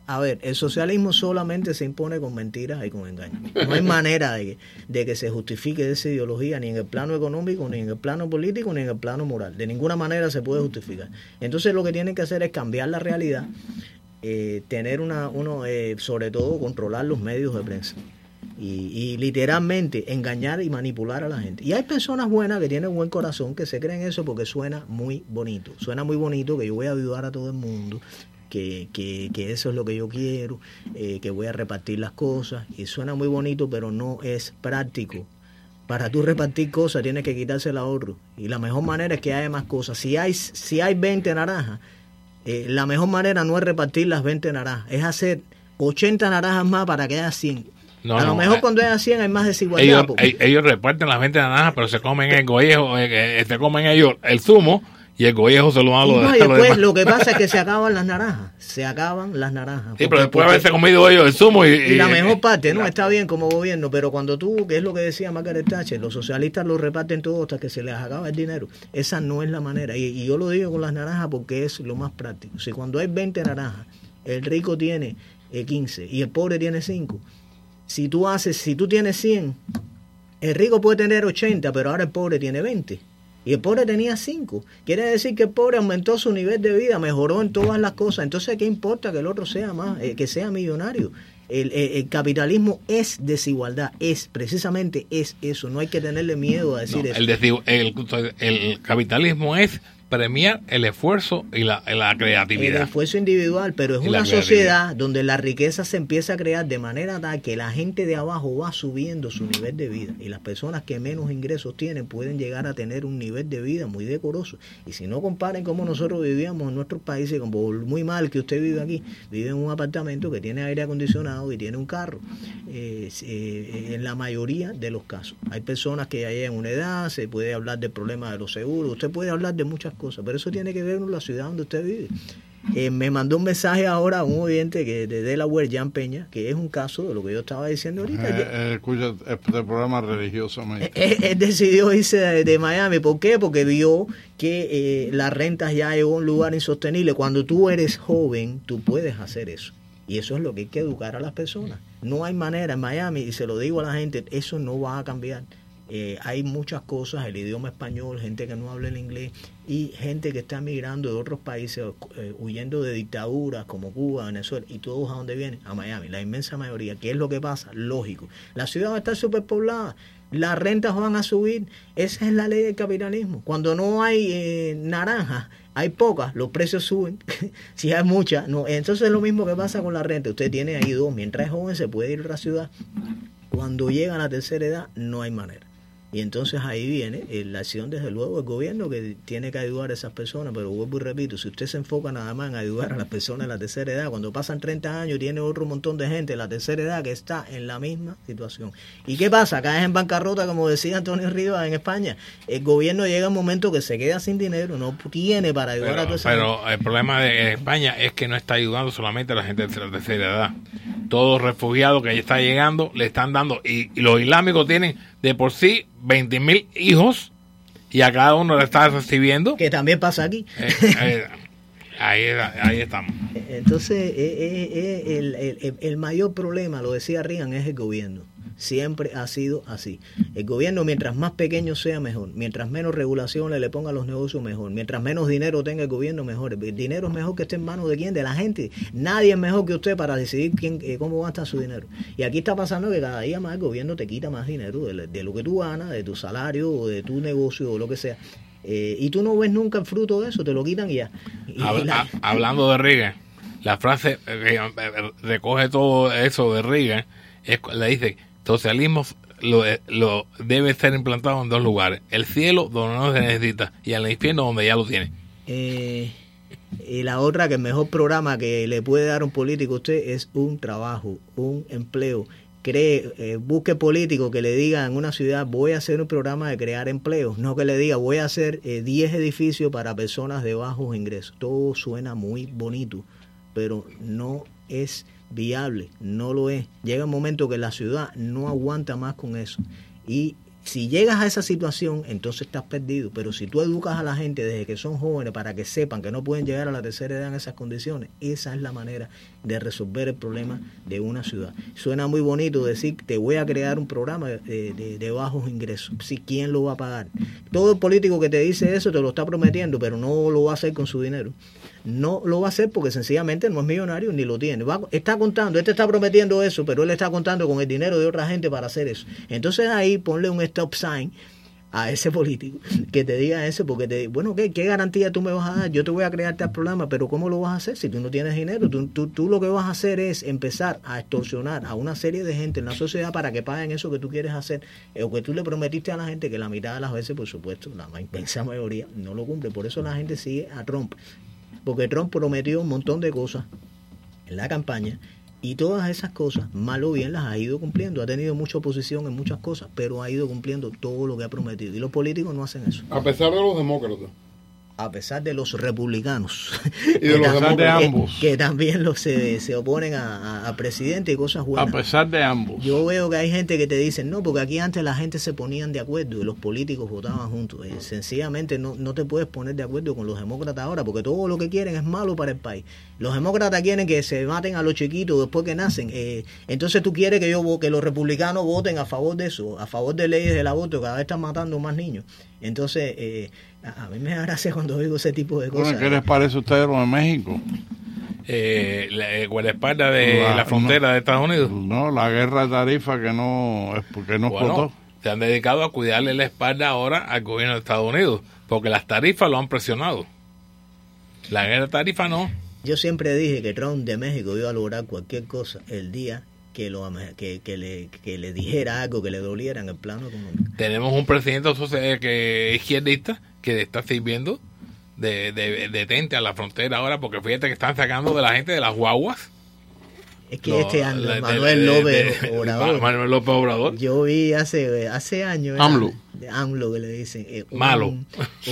a ver, el socialismo solamente se impone con mentiras y con engaños. No hay manera de de que se justifique esa ideología ni en el plano económico, ni en el plano político, ni en el plano moral. De ninguna manera se puede justificar. Entonces lo que tienen que hacer es cambiar la realidad, eh, tener una, uno, eh, sobre todo controlar los medios de prensa. Y, y literalmente engañar y manipular a la gente. Y hay personas buenas que tienen buen corazón que se creen eso porque suena muy bonito. Suena muy bonito que yo voy a ayudar a todo el mundo, que, que, que eso es lo que yo quiero, eh, que voy a repartir las cosas. Y suena muy bonito, pero no es práctico. Para tú repartir cosas tienes que quitarse el ahorro. Y la mejor manera es que haya más cosas. Si hay, si hay 20 naranjas, eh, la mejor manera no es repartir las 20 naranjas, es hacer 80 naranjas más para que haya 100. No, a lo mejor eh, cuando haya 100 hay más desigualdad. Ellos, reparten las 20 naranjas, pero se comen el gollejo, se comen ellos el zumo y el gollejo se lo dan a los, No, y después demás. lo que pasa es que se acaban las naranjas. Se acaban las naranjas. Sí, Porque- pero después de haberse comido ellos el zumo y, Y la y- mejor parte, no, está bien como gobierno, pero cuando tú, que es lo que decía Margaret Thatcher, los socialistas lo reparten todo hasta que se les acaba el dinero. Esa no es la manera. Y, y yo lo digo con las naranjas porque es lo más práctico. Si cuando hay 20 naranjas, el rico tiene eh, 15 y el pobre tiene 5, si tú haces, si tú tienes 100, el rico puede tener 80, pero ahora el pobre tiene 20. Y el pobre tenía 5. Quiere decir que el pobre aumentó su nivel de vida, mejoró en todas las cosas. Entonces, ¿qué importa que el otro sea más, eh, que sea millonario? El, el- el capitalismo es desigualdad, es, precisamente es eso. No hay que tenerle miedo a decir No, eso. el capitalismo es premiar el esfuerzo y la, la El creatividad. esfuerzo individual, pero es Y una creatividad. sociedad donde la riqueza se empieza a crear de manera tal que la gente de abajo va subiendo su nivel de vida y las personas que menos ingresos tienen pueden llegar a tener un nivel de vida muy decoroso. Y si no comparen como nosotros vivíamos en nuestros países, como muy mal que usted vive aquí, vive en un apartamento que tiene aire acondicionado y tiene un carro. Eh, eh, en la mayoría de los casos. Hay personas que ya llegan a una edad, se puede hablar del problema de los seguros, usted puede hablar de muchas cosas, pero eso tiene que ver con la ciudad donde usted vive. Eh, me mandó un mensaje ahora un oyente que de Delaware, Jan Peña, que es un caso de lo que yo estaba diciendo ahorita. Eh, eh, escucha este programa religiosamente. Él, él decidió irse de, de Miami. ¿Por qué? Porque vio que eh, las rentas ya llegó a un lugar insostenible. Cuando tú eres joven, tú puedes hacer eso. Y eso es lo que hay que educar a las personas. No hay manera en Miami, y se lo digo a la gente, eso no va a cambiar. Eh, hay muchas cosas, el idioma español, gente que no habla el inglés y gente que está migrando de otros países, eh, huyendo de dictaduras como Cuba, Venezuela, y todos a dónde vienen, a Miami, la inmensa mayoría. ¿Qué es lo que pasa? Lógico. La ciudad va a estar superpoblada, las rentas van a subir, esa es la ley del capitalismo. Cuando no hay eh, naranjas, hay pocas, los precios suben. si hay muchas, no. Entonces es lo mismo que pasa con la renta. Usted tiene ahí dos, mientras es joven se puede ir a la ciudad. Cuando llega a la tercera edad, no hay manera. Y entonces ahí viene eh, la acción, desde luego, del gobierno que tiene que ayudar a esas personas. Pero vuelvo y repito, si usted se enfoca nada más en ayudar a las personas de la tercera edad, cuando pasan 30 años tiene otro montón de gente de la tercera edad que está en la misma situación. ¿Y qué pasa? Caes en bancarrota, como decía Antonio Rivas en España. El gobierno llega un momento que se queda sin dinero, no tiene para ayudar a toda Pero, esa gente. pero el problema de España es que no está ayudando solamente a la gente de la tercera edad. Todos los refugiados que está llegando le están dando, y, y los islámicos tienen de por sí 20 mil hijos y a cada uno le está recibiendo. Que también pasa aquí. Eh, eh, ahí, ahí estamos. Entonces, eh, eh, eh, el, el- el mayor problema, lo decía Reagan, es el gobierno. Siempre ha sido así. El gobierno, mientras más pequeño sea, mejor. Mientras menos regulación le, le ponga a los negocios, mejor. Mientras menos dinero tenga el gobierno, mejor. El dinero es mejor que esté en manos de quién? De la gente. Nadie es mejor que usted para decidir quién, eh, cómo gasta su dinero. Y aquí está pasando que cada día más el gobierno te quita más dinero de, de lo que tú ganas, de tu salario, o de tu negocio, o lo que sea. Eh, y tú no ves nunca el fruto de eso, te lo quitan y ya. Y Hab- la- ha- hablando de Reagan, la frase eh, eh, recoge todo eso de Reagan, es, le dice, socialismo lo, eh, lo debe ser implantado en dos lugares, el cielo donde no se necesita y el infierno donde ya lo tiene. Eh, y la otra, que el mejor programa que le puede dar un político a usted es un trabajo, un empleo. Cree, eh, busque político que le diga en una ciudad, voy a hacer un programa de crear empleos, no que le diga, voy a hacer eh, 10 edificios para personas de bajos ingresos. Todo suena muy bonito, pero no es viable, no lo es. Llega un momento que la ciudad no aguanta más con eso. Y si llegas a esa situación, entonces estás perdido. Pero si tú educas a la gente desde que son jóvenes para que sepan que no pueden llegar a la tercera edad en esas condiciones, esa es la manera de resolver el problema de una ciudad. Suena muy bonito decir, te voy a crear un programa de, bajos ingresos. Si, ¿Quién lo va a pagar? Todo el político que te dice eso te lo está prometiendo, pero no lo va a hacer con su dinero. No lo va a hacer porque sencillamente no es millonario ni lo tiene. Está contando, este está prometiendo eso, pero él está contando con el dinero de otra gente para hacer eso. Entonces ahí ponle un stop sign a ese político que te diga eso, porque te bueno, ¿qué, ¿qué garantía tú me vas a dar? Yo te voy a crear tal programa, pero ¿cómo lo vas a hacer si tú no tienes dinero? Tú, tú, tú lo que vas a hacer es empezar a extorsionar a una serie de gente en la sociedad para que paguen eso que tú quieres hacer, eh, o que tú le prometiste a la gente que la mitad de las veces, por supuesto, la ma- inmensa mayoría no lo cumple. Por eso la gente sigue a Trump, porque Trump prometió un montón de cosas en la campaña y todas esas cosas, mal o bien, las ha ido cumpliendo. Ha tenido mucha oposición en muchas cosas, pero ha ido cumpliendo todo lo que ha prometido. Y los políticos no hacen eso. A pesar de los demócratas. A pesar de los republicanos. Y de los de ambos. que también los, se, se oponen a, a- a presidente y cosas A buenas. pesar de ambos. Yo veo que hay gente que te dice, no, porque aquí antes la gente se ponían de acuerdo y los políticos votaban juntos. Eh, sencillamente no, no te puedes poner de acuerdo con los demócratas ahora, porque todo lo que quieren es malo para el país. Los demócratas quieren que se maten a los chiquitos después que nacen. Eh, entonces tú quieres que yo vo- que los republicanos voten a favor de eso, a favor de leyes del aborto, cada vez están matando más niños. Entonces, eh, a, mí me da gracia cuando digo ese tipo de cosas. Bueno, ¿Qué les parece a ustedes lo de México? Eh, la eh, guardaespaldas de la, La- frontera de Estados Unidos. No, la guerra de tarifa que no, es porque no Bueno, explotó. se han dedicado a cuidarle la espalda ahora al gobierno de Estados Unidos, porque las tarifas lo han presionado. La guerra de tarifa no. Yo siempre dije que Trump de México iba a lograr cualquier cosa el día que, lo, que, que le, que le dijera algo que le doliera en el plano económico. Tenemos un presidente social que izquierdista que está sirviendo de, de, de tente a la frontera ahora, porque fíjate que están sacando de la gente de las guaguas. Es que No, este año, la- Manuel de- López de- Obrador. Manuel López Obrador. Yo vi hace, hace años. AMLO. AMLO que le dicen. eh, un- Malo.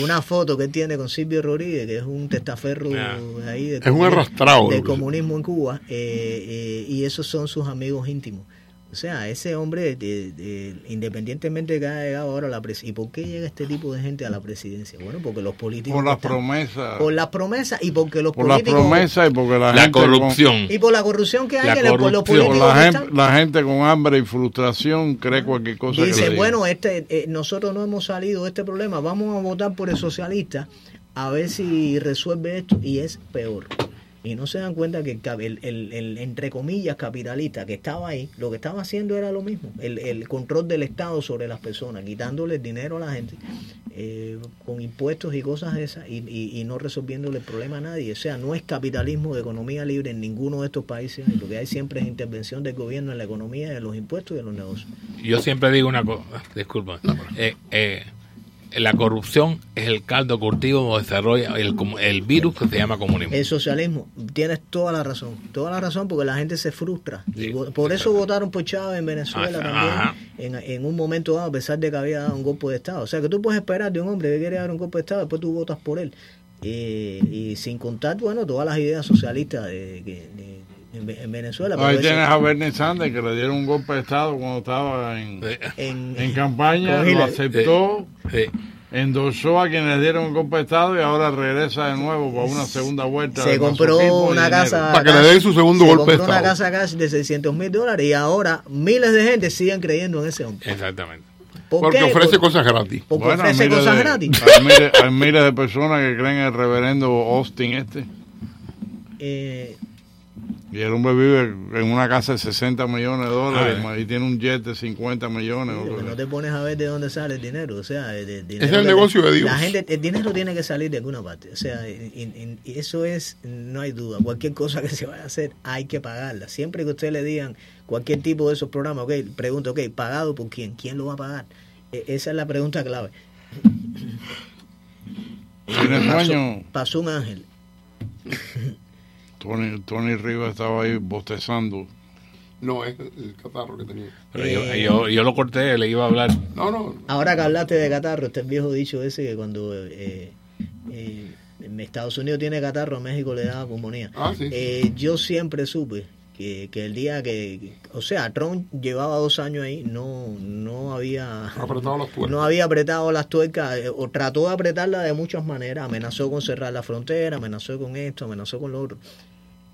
Una foto que él tiene con Silvio Rodríguez, que es un testaferro Ya. ahí de Es un comunismo- arrastrado, del comunismo en Cuba. eh, eh, y esos son sus amigos íntimos. O sea, ese hombre, de- de- independientemente de que haya llegado ahora a la presidencia. ¿Y por qué llega este tipo de gente a la presidencia? Bueno, porque los políticos. Por las están- promesas. Por las promesas y porque los Por las políticos. promesas y porque la, La gente corrupción. Y por la corrupción que hay, La que por los políticos la, gente, están- la gente con hambre y frustración cree cualquier cosa Dice, bueno, este, eh, nosotros no hemos salido de este problema, vamos a votar por el socialista a ver si resuelve esto y es peor. Y no se dan cuenta que el, cap- el, el- el, entre comillas, capitalista que estaba ahí, lo que estaba haciendo era lo mismo, el, el control del Estado sobre las personas, quitándole el dinero a la gente eh, con impuestos y cosas esas y, y- y no resolviéndole el problema a nadie. O sea, no es capitalismo de economía libre en ninguno de estos países, lo que hay siempre es intervención del gobierno en la economía, en los impuestos y en los negocios. Yo siempre digo una cosa, disculpa. Eh, eh, la corrupción es el caldo cultivo donde desarrolla el, el virus que se llama comunismo. El socialismo, tienes toda la razón, toda la razón porque la gente se frustra. Y vo- por eso votaron por Chávez en Venezuela también, en, en un momento dado, a pesar de que había dado un golpe de Estado. O sea, que tú puedes esperar de un hombre que quiere dar un golpe de Estado, después tú votas por él. Eh, y sin contar, bueno, todas las ideas socialistas de, de- en, Ve- en Venezuela. Ahí eso- tienes a Bernie Sanders que le dieron un golpe de Estado cuando estaba en, en, en campaña, lo aceptó, Sí. endorsó a quienes le dieron un golpe de Estado y ahora regresa de nuevo para una segunda vuelta. se compró una dinero. casa Para que le den su segundo se golpe de compró una Estado. casa casi de 600 mil dólares y ahora miles de gente siguen creyendo en ese hombre. Exactamente. ¿Por Porque qué? ofrece Por- cosas gratis. Porque Bueno, ofrece cosas de- gratis. Hay miles, hay miles de personas que creen en el reverendo Austin este. Eh, Y el hombre vive en una casa de 60 millones de dólares Ah, y tiene un jet de 50 millones. No te pones a ver de dónde sale el dinero, o sea, el, el dinero Es el negocio de Dios. La gente, el dinero tiene que salir de alguna parte, o sea, y- y- y eso es, no hay duda, cualquier cosa que se vaya a hacer hay que pagarla. Siempre que usted le digan cualquier tipo de esos programas, ok, pregunta, ok, ¿pagado por quién? ¿Quién lo va a pagar? E- esa es la pregunta clave. Pasó un ángel. Tony, Tony Rivas estaba ahí bostezando. No, es el catarro que tenía. Pero yo, yo, yo lo corté, le iba a hablar. No, no. Ahora que hablaste de catarro, este viejo dicho ese que cuando eh, eh, en Estados Unidos tiene catarro, México le da pulmonía. Ah, sí. Eh, yo siempre supe que, que el día que, o sea, Trump llevaba dos años ahí, no, no había Apretado las tuercas. no había apretado las tuercas, eh, o trató de apretarla de muchas maneras, amenazó con cerrar la frontera, amenazó con esto, amenazó con lo otro.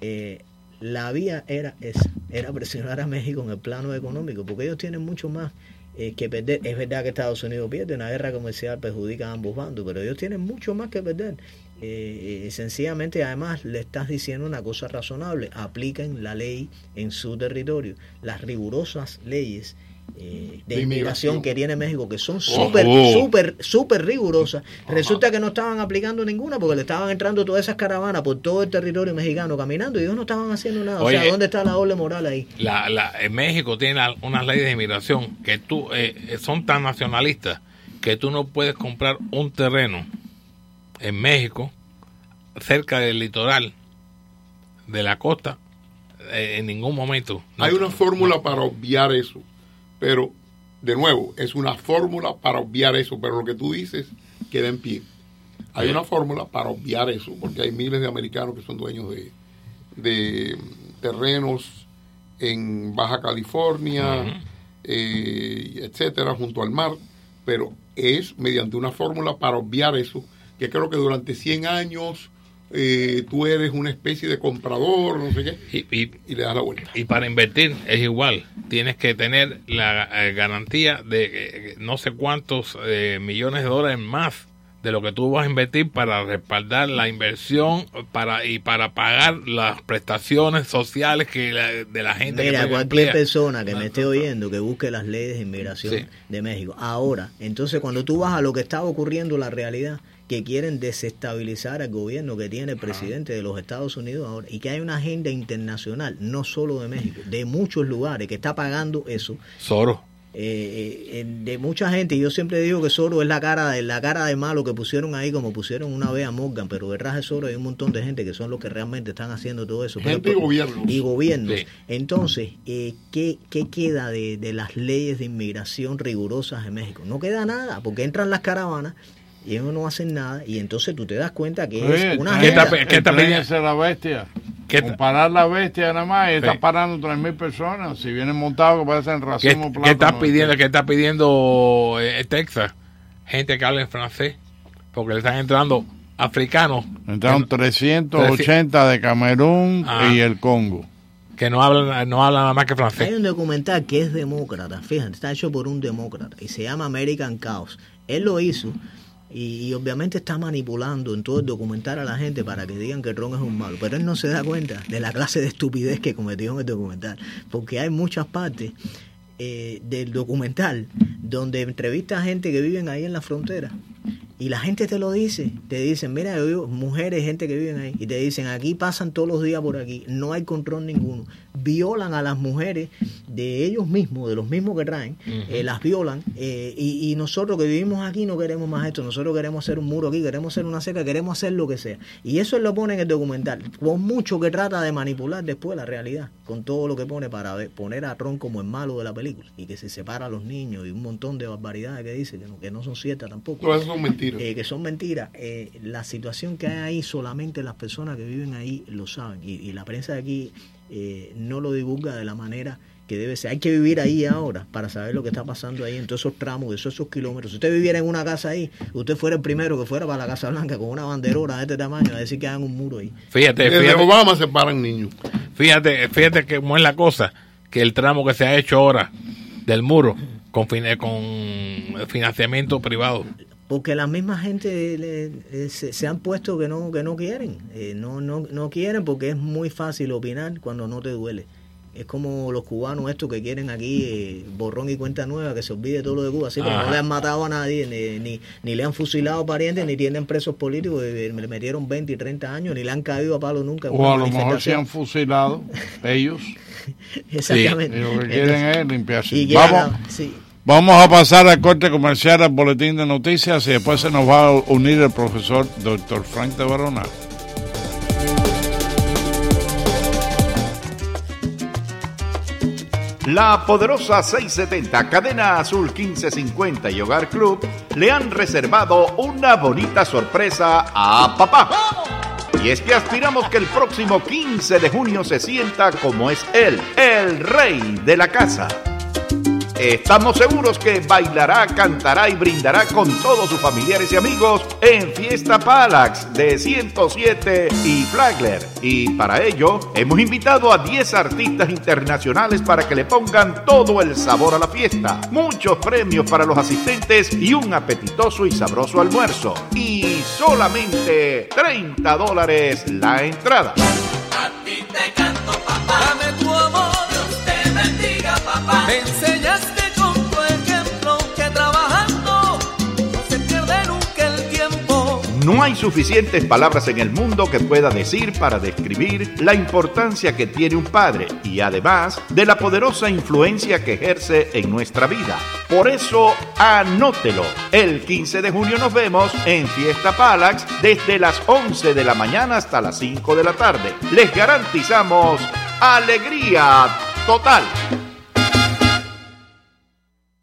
Eh, la vía era esa, era presionar a México en el plano económico, porque ellos tienen mucho más eh, que perder. Es verdad que Estados Unidos pierde, una guerra comercial perjudica a ambos bandos, pero ellos tienen mucho más que perder. Eh, eh, sencillamente, además, le estás diciendo una cosa razonable, apliquen la ley en su territorio. Las rigurosas leyes eh, de De inmigración que tiene México, que son Oh. súper, Oh. súper, súper rigurosas. Resulta que no estaban aplicando ninguna porque le estaban entrando todas esas caravanas por todo el territorio mexicano caminando y ellos no estaban haciendo nada. o sea. ¿dónde está la doble moral ahí? La, la, en México tiene la- unas leyes de inmigración que tú eh, son tan nacionalistas que tú no puedes comprar un terreno en México cerca del litoral de la costa eh, en ningún momento. No. Hay una fórmula para obviar eso, pero de nuevo, es una fórmula para obviar eso, pero lo que tú dices queda en pie. Hay una fórmula para obviar eso, porque hay miles de americanos que son dueños de, de terrenos en Baja California, eh, etcétera, junto al mar, pero es mediante una fórmula para obviar eso, que creo que durante 100 años eh, tú eres una especie de comprador, no sé qué, y, le das la vuelta. Y para invertir es igual. Tienes que tener la eh, garantía de eh, no sé cuántos eh, millones de dólares más de lo que tú vas a invertir para respaldar la inversión para y para pagar las prestaciones sociales que la- de la gente que Mira, cualquier persona que me esté oyendo que busque las leyes de inmigración Sí. de México. Ahora, entonces cuando tú vas a lo que está ocurriendo en la realidad, que quieren desestabilizar al gobierno que tiene el presidente de los Estados Unidos ahora y que hay una agenda internacional, no solo de México, de muchos lugares que está pagando eso. Soros. eh, eh, de mucha gente, y yo siempre digo que Soros es la cara de la cara de malo que pusieron ahí, como pusieron una vez a Morgan, pero detrás de Soros hay un montón de gente que son los que realmente están haciendo todo eso. Pero- Gente y gobiernos. Y gobiernos. Sí. Entonces, eh, ¿qué, qué queda de, de las leyes de inmigración rigurosas en México? No queda nada, porque entran las caravanas y ellos no hacen nada, y entonces tú te das cuenta que Oye, es una ¿qué está- qué está pidiendo la bestia? Comparar la bestia nada más y está Sí. parando 3.000 personas. Si vienen montados que parecen ¿Qué, racismo qué estás plátano. pidiendo? ¿Qué está pidiendo eh, Texas? Gente que habla en francés, porque le están entrando africanos Entraron 380 de Camerún Ah. y el Congo. que no hablan no hablan nada más que francés. Hay un documental que es demócrata, fíjate, está hecho por un demócrata y se llama American Chaos. Él lo hizo y, y obviamente está manipulando en todo el documental a la gente para que digan que Ron es un malo, pero él no se da cuenta de la clase de estupidez que cometió en el documental, porque hay muchas partes eh, del documental donde entrevista a gente que viven ahí en la frontera y la gente te lo dice, te dicen, mira, yo vivo- mujeres, gente que viven ahí, y te dicen, aquí pasan todos los días por aquí, no hay control ninguno, violan a las mujeres de ellos mismos, de los mismos que traen, eh, las violan, eh, y, y nosotros que vivimos aquí no queremos más esto, nosotros queremos hacer un muro aquí, queremos hacer una seca, queremos hacer lo que sea. Y eso lo pone en el documental, con mucho que trata de manipular después la realidad, con todo lo que pone para ver- poner a Ron como el malo de la película, y que se separa a los niños, y un montón de barbaridades que dice, que no, que no son ciertas tampoco. Todas esas son mentiras. Eh, que son mentiras. Eh, la situación que hay ahí, solamente las personas que viven ahí lo saben. Y, y la prensa de aquí eh, no lo divulga de la manera que debe ser. Hay que vivir ahí ahora para saber lo que está pasando ahí en todos esos tramos, de esos, esos kilómetros. Si usted viviera en una casa ahí, usted fuera el primero que fuera para la Casa Blanca con una banderora de este tamaño a decir que hagan un muro ahí. Fíjate, Desde fíjate, Obama se paran niños. fíjate, fíjate que cómo es la cosa, que el tramo que se ha hecho ahora del muro con financiamiento privado. Porque la misma gente le- eh, se, se han puesto que no que no quieren Eh, no no no quieren porque es muy fácil opinar cuando no te duele es como los cubanos estos que quieren aquí eh, borrón y cuenta nueva que se olvide todo lo de Cuba así Ajá. no le han matado a nadie ni, ni, ni le han fusilado parientes ni tienen presos políticos eh, le metieron 20 y 30 años ni le han caído a palo nunca O a lo mejor se han fusilado ellos. Exactamente. Y lo que quieren Entonces- es limpiarse. y Vamos, sí. Vamos a pasar al corte comercial, al boletín de noticias y después se nos va a unir el profesor Dr. Frank de Barona. La poderosa 670, Cadena Azul 1550 y Hogar Club le han reservado una bonita sorpresa a papá. Y es que aspiramos que el próximo 15 de junio se sienta como es él, el rey de la casa. Estamos seguros que bailará, cantará y brindará con todos sus familiares y amigos en Fiesta Palax de 107 y Flagler. Y para ello hemos invitado a 10 artistas internacionales para que le pongan todo el sabor a la fiesta. Muchos premios para los asistentes y un apetitoso y sabroso almuerzo. Y solamente 30 dólares la entrada. Dame tu amor, Dios te me enseñaste con tu ejemplo que trabajando no se pierde nunca el tiempo. No hay suficientes palabras en el mundo que pueda decir para describir la importancia que tiene un padre y además de la poderosa influencia que ejerce en nuestra vida. Por eso, anótelo. El 15 de junio nos vemos en Fiesta Palax desde las 11 de la mañana hasta las 5 de la tarde. Les garantizamos alegría total.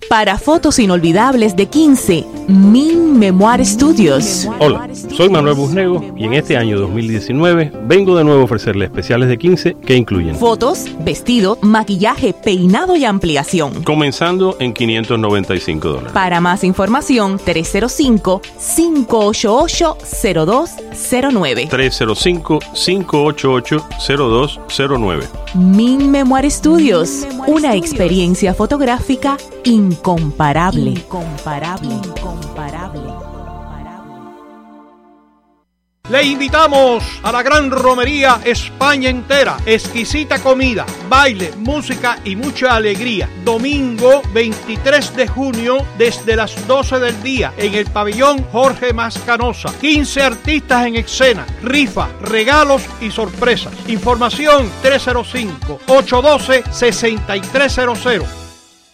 Para fotos inolvidables de 15, Min Memoir Studios. Hola, soy Manuel Busnego y en este año 2019 vengo de nuevo a ofrecerle especiales de 15 que incluyen Fotos, vestido, maquillaje, peinado y ampliación. comenzando en 595 dólares. Para más información, 305-588-0209. 305-588-0209. Min Memoir Studios, una experiencia fotográfica incomparable. Incomparable. Incomparable. Le invitamos a la gran romería España entera. Exquisita comida, baile, música y mucha alegría. Domingo 23 de junio desde las 12 del día en el pabellón Jorge Mascanosa. 15 artistas en escena, rifa, regalos y sorpresas. Información 305-812-6300.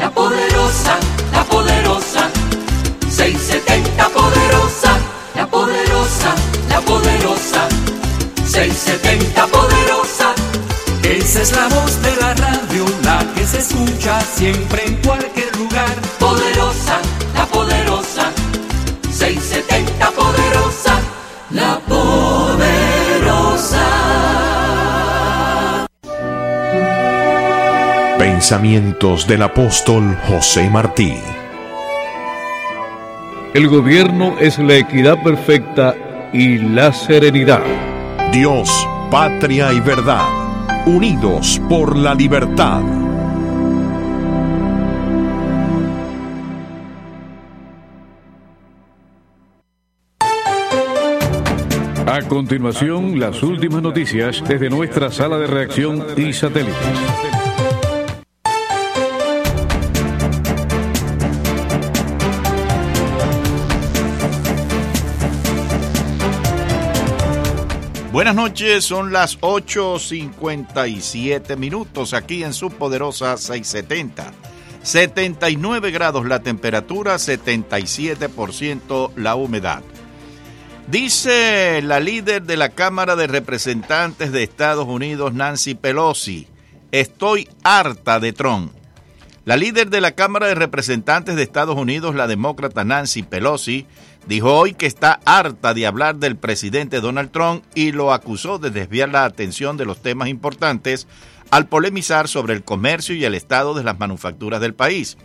La poderosa, la poderosa, 670 poderosa, la poderosa, la poderosa, 670 poderosa. Esa es la voz de la radio, la que se escucha siempre en cualquier lugar. Pensamientos del apóstol José Martí. El gobierno es la equidad perfecta y la serenidad. Dios, patria y verdad, unidos por la libertad. A continuación, las últimas noticias desde nuestra sala de reacción y satélites. Buenas noches, son las 8.57 minutos aquí en su poderosa 670. 79 grados la temperatura, 77% la humedad. Dice la líder de la Cámara de Representantes de Estados Unidos, Nancy Pelosi, estoy harta de Trump. La líder de la Cámara de Representantes de Estados Unidos, la demócrata Nancy Pelosi, dijo hoy que está harta de hablar del presidente Donald Trump y lo acusó de desviar la atención de los temas importantes al polemizar sobre el comercio y el estado de las manufacturas del país.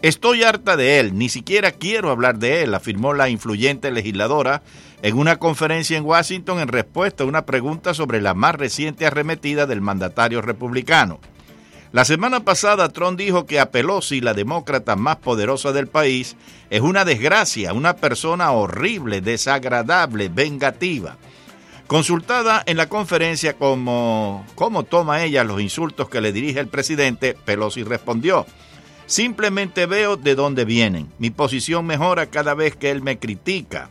Estoy harta de él, ni siquiera quiero hablar de él, afirmó la influyente legisladora en una conferencia en Washington en respuesta a una pregunta sobre la más reciente arremetida del mandatario republicano. La semana pasada Trump dijo que a Pelosi, la demócrata más poderosa del país, es una desgracia, una persona horrible, desagradable, vengativa. Consultada en la conferencia como cómo toma ella los insultos que le dirige el presidente, Pelosi respondió, simplemente veo de dónde vienen. Mi posición mejora cada vez que él me critica.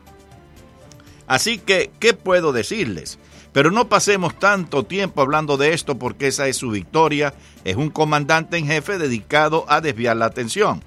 Así que, ¿qué puedo decirles? Pero no pasemos tanto tiempo hablando de esto porque esa es su victoria. Es un comandante en jefe dedicado a desviar la atención.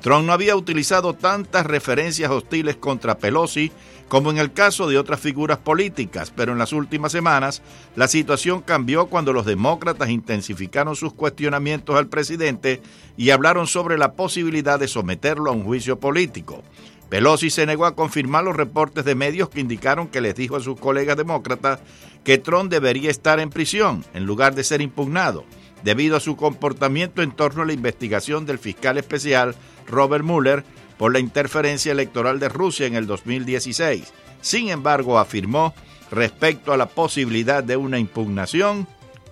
Trump no había utilizado tantas referencias hostiles contra Pelosi como en el caso de otras figuras políticas, pero en las últimas semanas la situación cambió cuando los demócratas intensificaron sus cuestionamientos al presidente y hablaron sobre la posibilidad de someterlo a un juicio político. Pelosi se negó a confirmar los reportes de medios que indicaron que les dijo a sus colegas demócratas que Trump debería estar en prisión en lugar de ser impugnado, debido a su comportamiento en torno a la investigación del fiscal especial Robert Mueller por la interferencia electoral de Rusia en el 2016. Sin embargo, afirmó respecto a la posibilidad de una impugnación,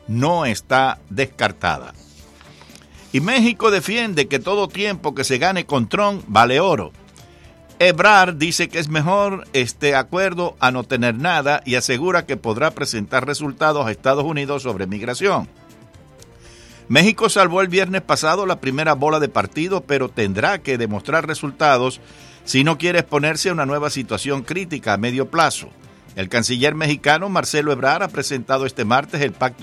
no está descartada. Y México defiende que todo tiempo que se gane con Trump vale oro. Ebrard dice que es mejor este acuerdo a no tener nada y asegura que podrá presentar resultados a Estados Unidos sobre migración. México salvó el viernes pasado la primera bola de partido, pero tendrá que demostrar resultados si no quiere exponerse a una nueva situación crítica a medio plazo. El canciller mexicano Marcelo Ebrard ha presentado este martes el pacto